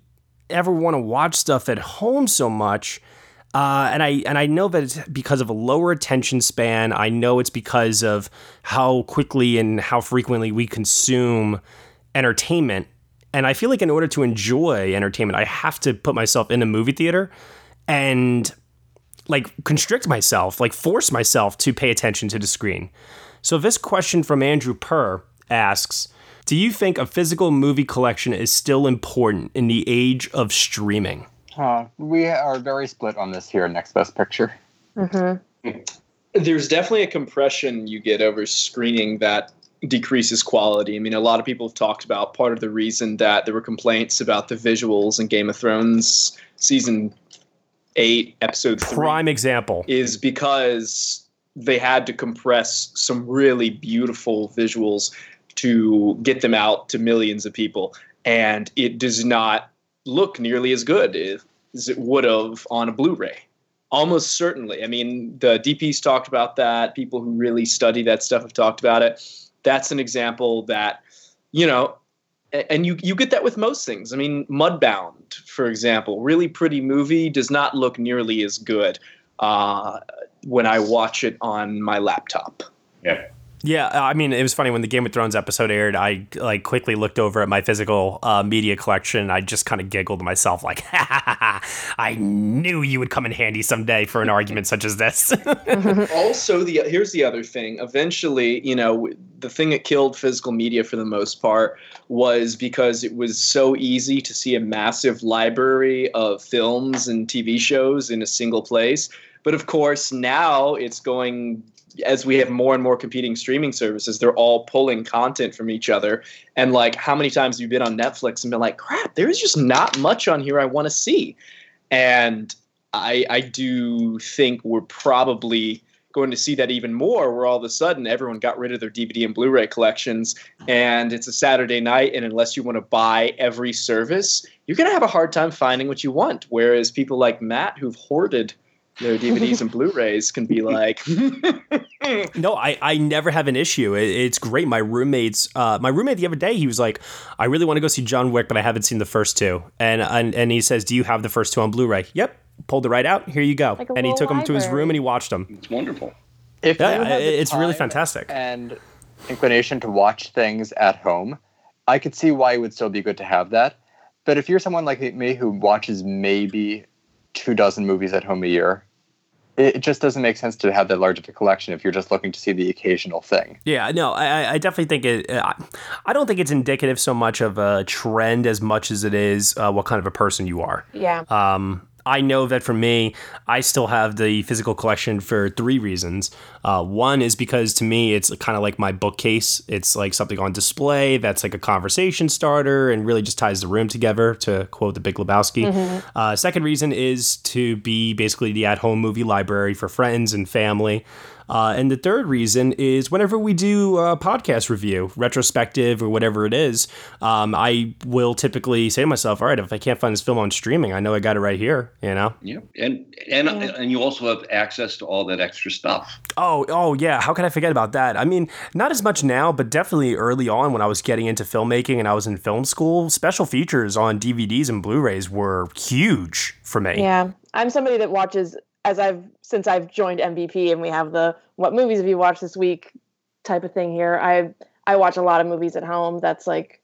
ever want to watch stuff at home so much. Uh, and I and I know that it's because of a lower attention span. I know it's because of how quickly and how frequently we consume entertainment. And I feel like in order to enjoy entertainment, I have to put myself in a movie theater and like constrict myself, like force myself to pay attention to the screen. So this question from Andrew Purr asks, do you think a physical movie collection is still important in the age of streaming? Uh, we are very split on this here. Next best picture. Mm-hmm. There's definitely a compression you get over screening that decreases quality. I mean, a lot of people have talked about part of the reason that there were complaints about the visuals in Game of Thrones season eight, episode three. Prime example is because they had to compress some really beautiful visuals to get them out to millions of people, and it does not look nearly as good as it would have on a Blu-ray. Almost certainly. I mean, the DPs talked about that. People who really study that stuff have talked about it. That's an example that, you know, and you you get that with most things. I mean, Mudbound, for example, really pretty movie, does not look nearly as good uh, when I watch it on my laptop. Yeah. Yeah, I mean, it was funny when the Game of Thrones episode aired. I like quickly looked over at my physical uh, media collection. I just kind of giggled to myself, like, ha, ha, ha, "I knew you would come in handy someday for an argument such as this." also, the here's the other thing. Eventually, you know, the thing that killed physical media for the most part was because it was so easy to see a massive library of films and TV shows in a single place. But of course, now it's going as we have more and more competing streaming services, they're all pulling content from each other. And like, how many times have you been on Netflix and been like, crap, there's just not much on here I want to see? And I, I do think we're probably going to see that even more where all of a sudden everyone got rid of their DVD and Blu ray collections and it's a Saturday night. And unless you want to buy every service, you're going to have a hard time finding what you want. Whereas people like Matt who've hoarded their DVDs and Blu-rays can be like. no, I, I never have an issue. It, it's great. My roommates, uh, my roommate the other day, he was like, "I really want to go see John Wick, but I haven't seen the first two. And and and he says, "Do you have the first two on Blu-ray?" Yep. Pulled it right out. Here you go. Like and he little took them to his room and he watched them. It's wonderful. If Yeah, you have the it's really fantastic. And inclination to watch things at home, I could see why it would still be good to have that. But if you're someone like me who watches maybe two dozen movies at home a year, it it just doesn't make sense to have that large of a collection if you're just looking to see the occasional thing. Yeah, no, I, I definitely think it. I, I don't think it's indicative so much of a trend as much as it is uh, what kind of a person you are. Yeah. Um, I know that for me, I still have the physical collection for three reasons. Uh, one is because to me, it's kind of like my bookcase. It's like something on display that's like a conversation starter and really just ties the room together, to quote the Big Lebowski. Mhm. Uh, second reason is to be basically the at home movie library for friends and family. Uh, and the third reason is whenever we do a podcast review, retrospective or whatever it is, um, I will typically say to myself, all right, if I can't find this film on streaming, I know I got it right here, you know? Yeah, and and and you also have access to all that extra stuff. Oh, oh yeah. How can I forget about that? I mean, not as much now, but definitely early on when I was getting into filmmaking and I was in film school, special features on DVDs and Blu-rays were huge for me. Yeah, I'm somebody that watches as I've since I've joined NBP and we have the what movies have you watched this week type of thing here. I I watch a lot of movies at home. That's like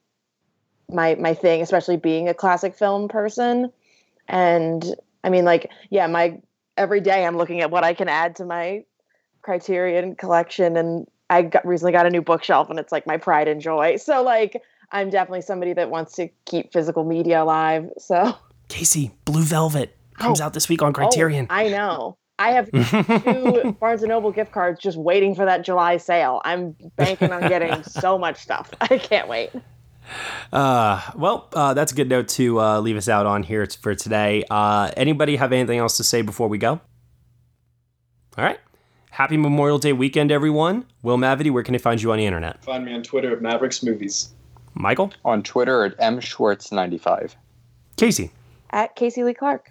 my my thing, especially being a classic film person. And I mean, like, yeah, my every day I'm looking at what I can add to my Criterion collection, and I got, recently got a new bookshelf, and it's like my pride and joy. So like, I'm definitely somebody that wants to keep physical media alive. So Casey, Blue Velvet comes Oh. out this week on Criterion. Oh, I know. I have two Barnes and Noble gift cards just waiting for that July sale. I'm banking on getting so much stuff. I can't wait. Uh, well, uh, that's a good note to uh, leave us out on here for today. Uh, anybody have anything else to say before we go? All right. Happy Memorial Day weekend, everyone. Will Mavity, where can I find you on the internet? Find me on Twitter at Mavericks Movies. Michael? On Twitter at mschwartz95. Casey? At Casey Lee Clark.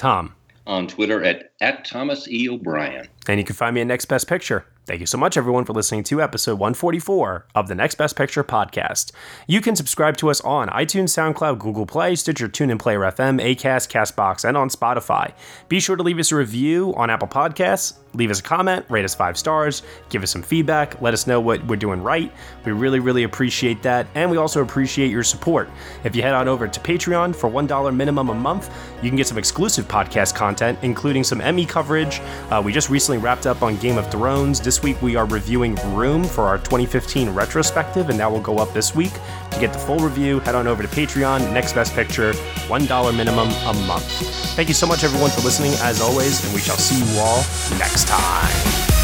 Tom? On Twitter at at Thomas E O'Brien. And you can find me at Next Best Picture. Thank you so much, everyone, for listening to episode 144 of the Next Best Picture podcast. You can subscribe to us on iTunes, SoundCloud, Google Play, Stitcher, TuneIn, Player FM, Acast, Castbox, and on Spotify. Be sure to leave us a review on Apple Podcasts. Leave us a comment, rate us five stars, give us some feedback, let us know what we're doing right. We really, really appreciate that, and we also appreciate your support. If you head on over to Patreon for $1 minimum a month, you can get some exclusive podcast content, including some Emmy coverage. Uh, we just recently wrapped up on Game of Thrones. This week we are reviewing Room for our 2015 retrospective, and that will go up this week. To get the full review, head on over to Patreon, Next Best Picture, $1 minimum a month. Thank you so much, everyone, for listening, as always, and we shall see you all next time.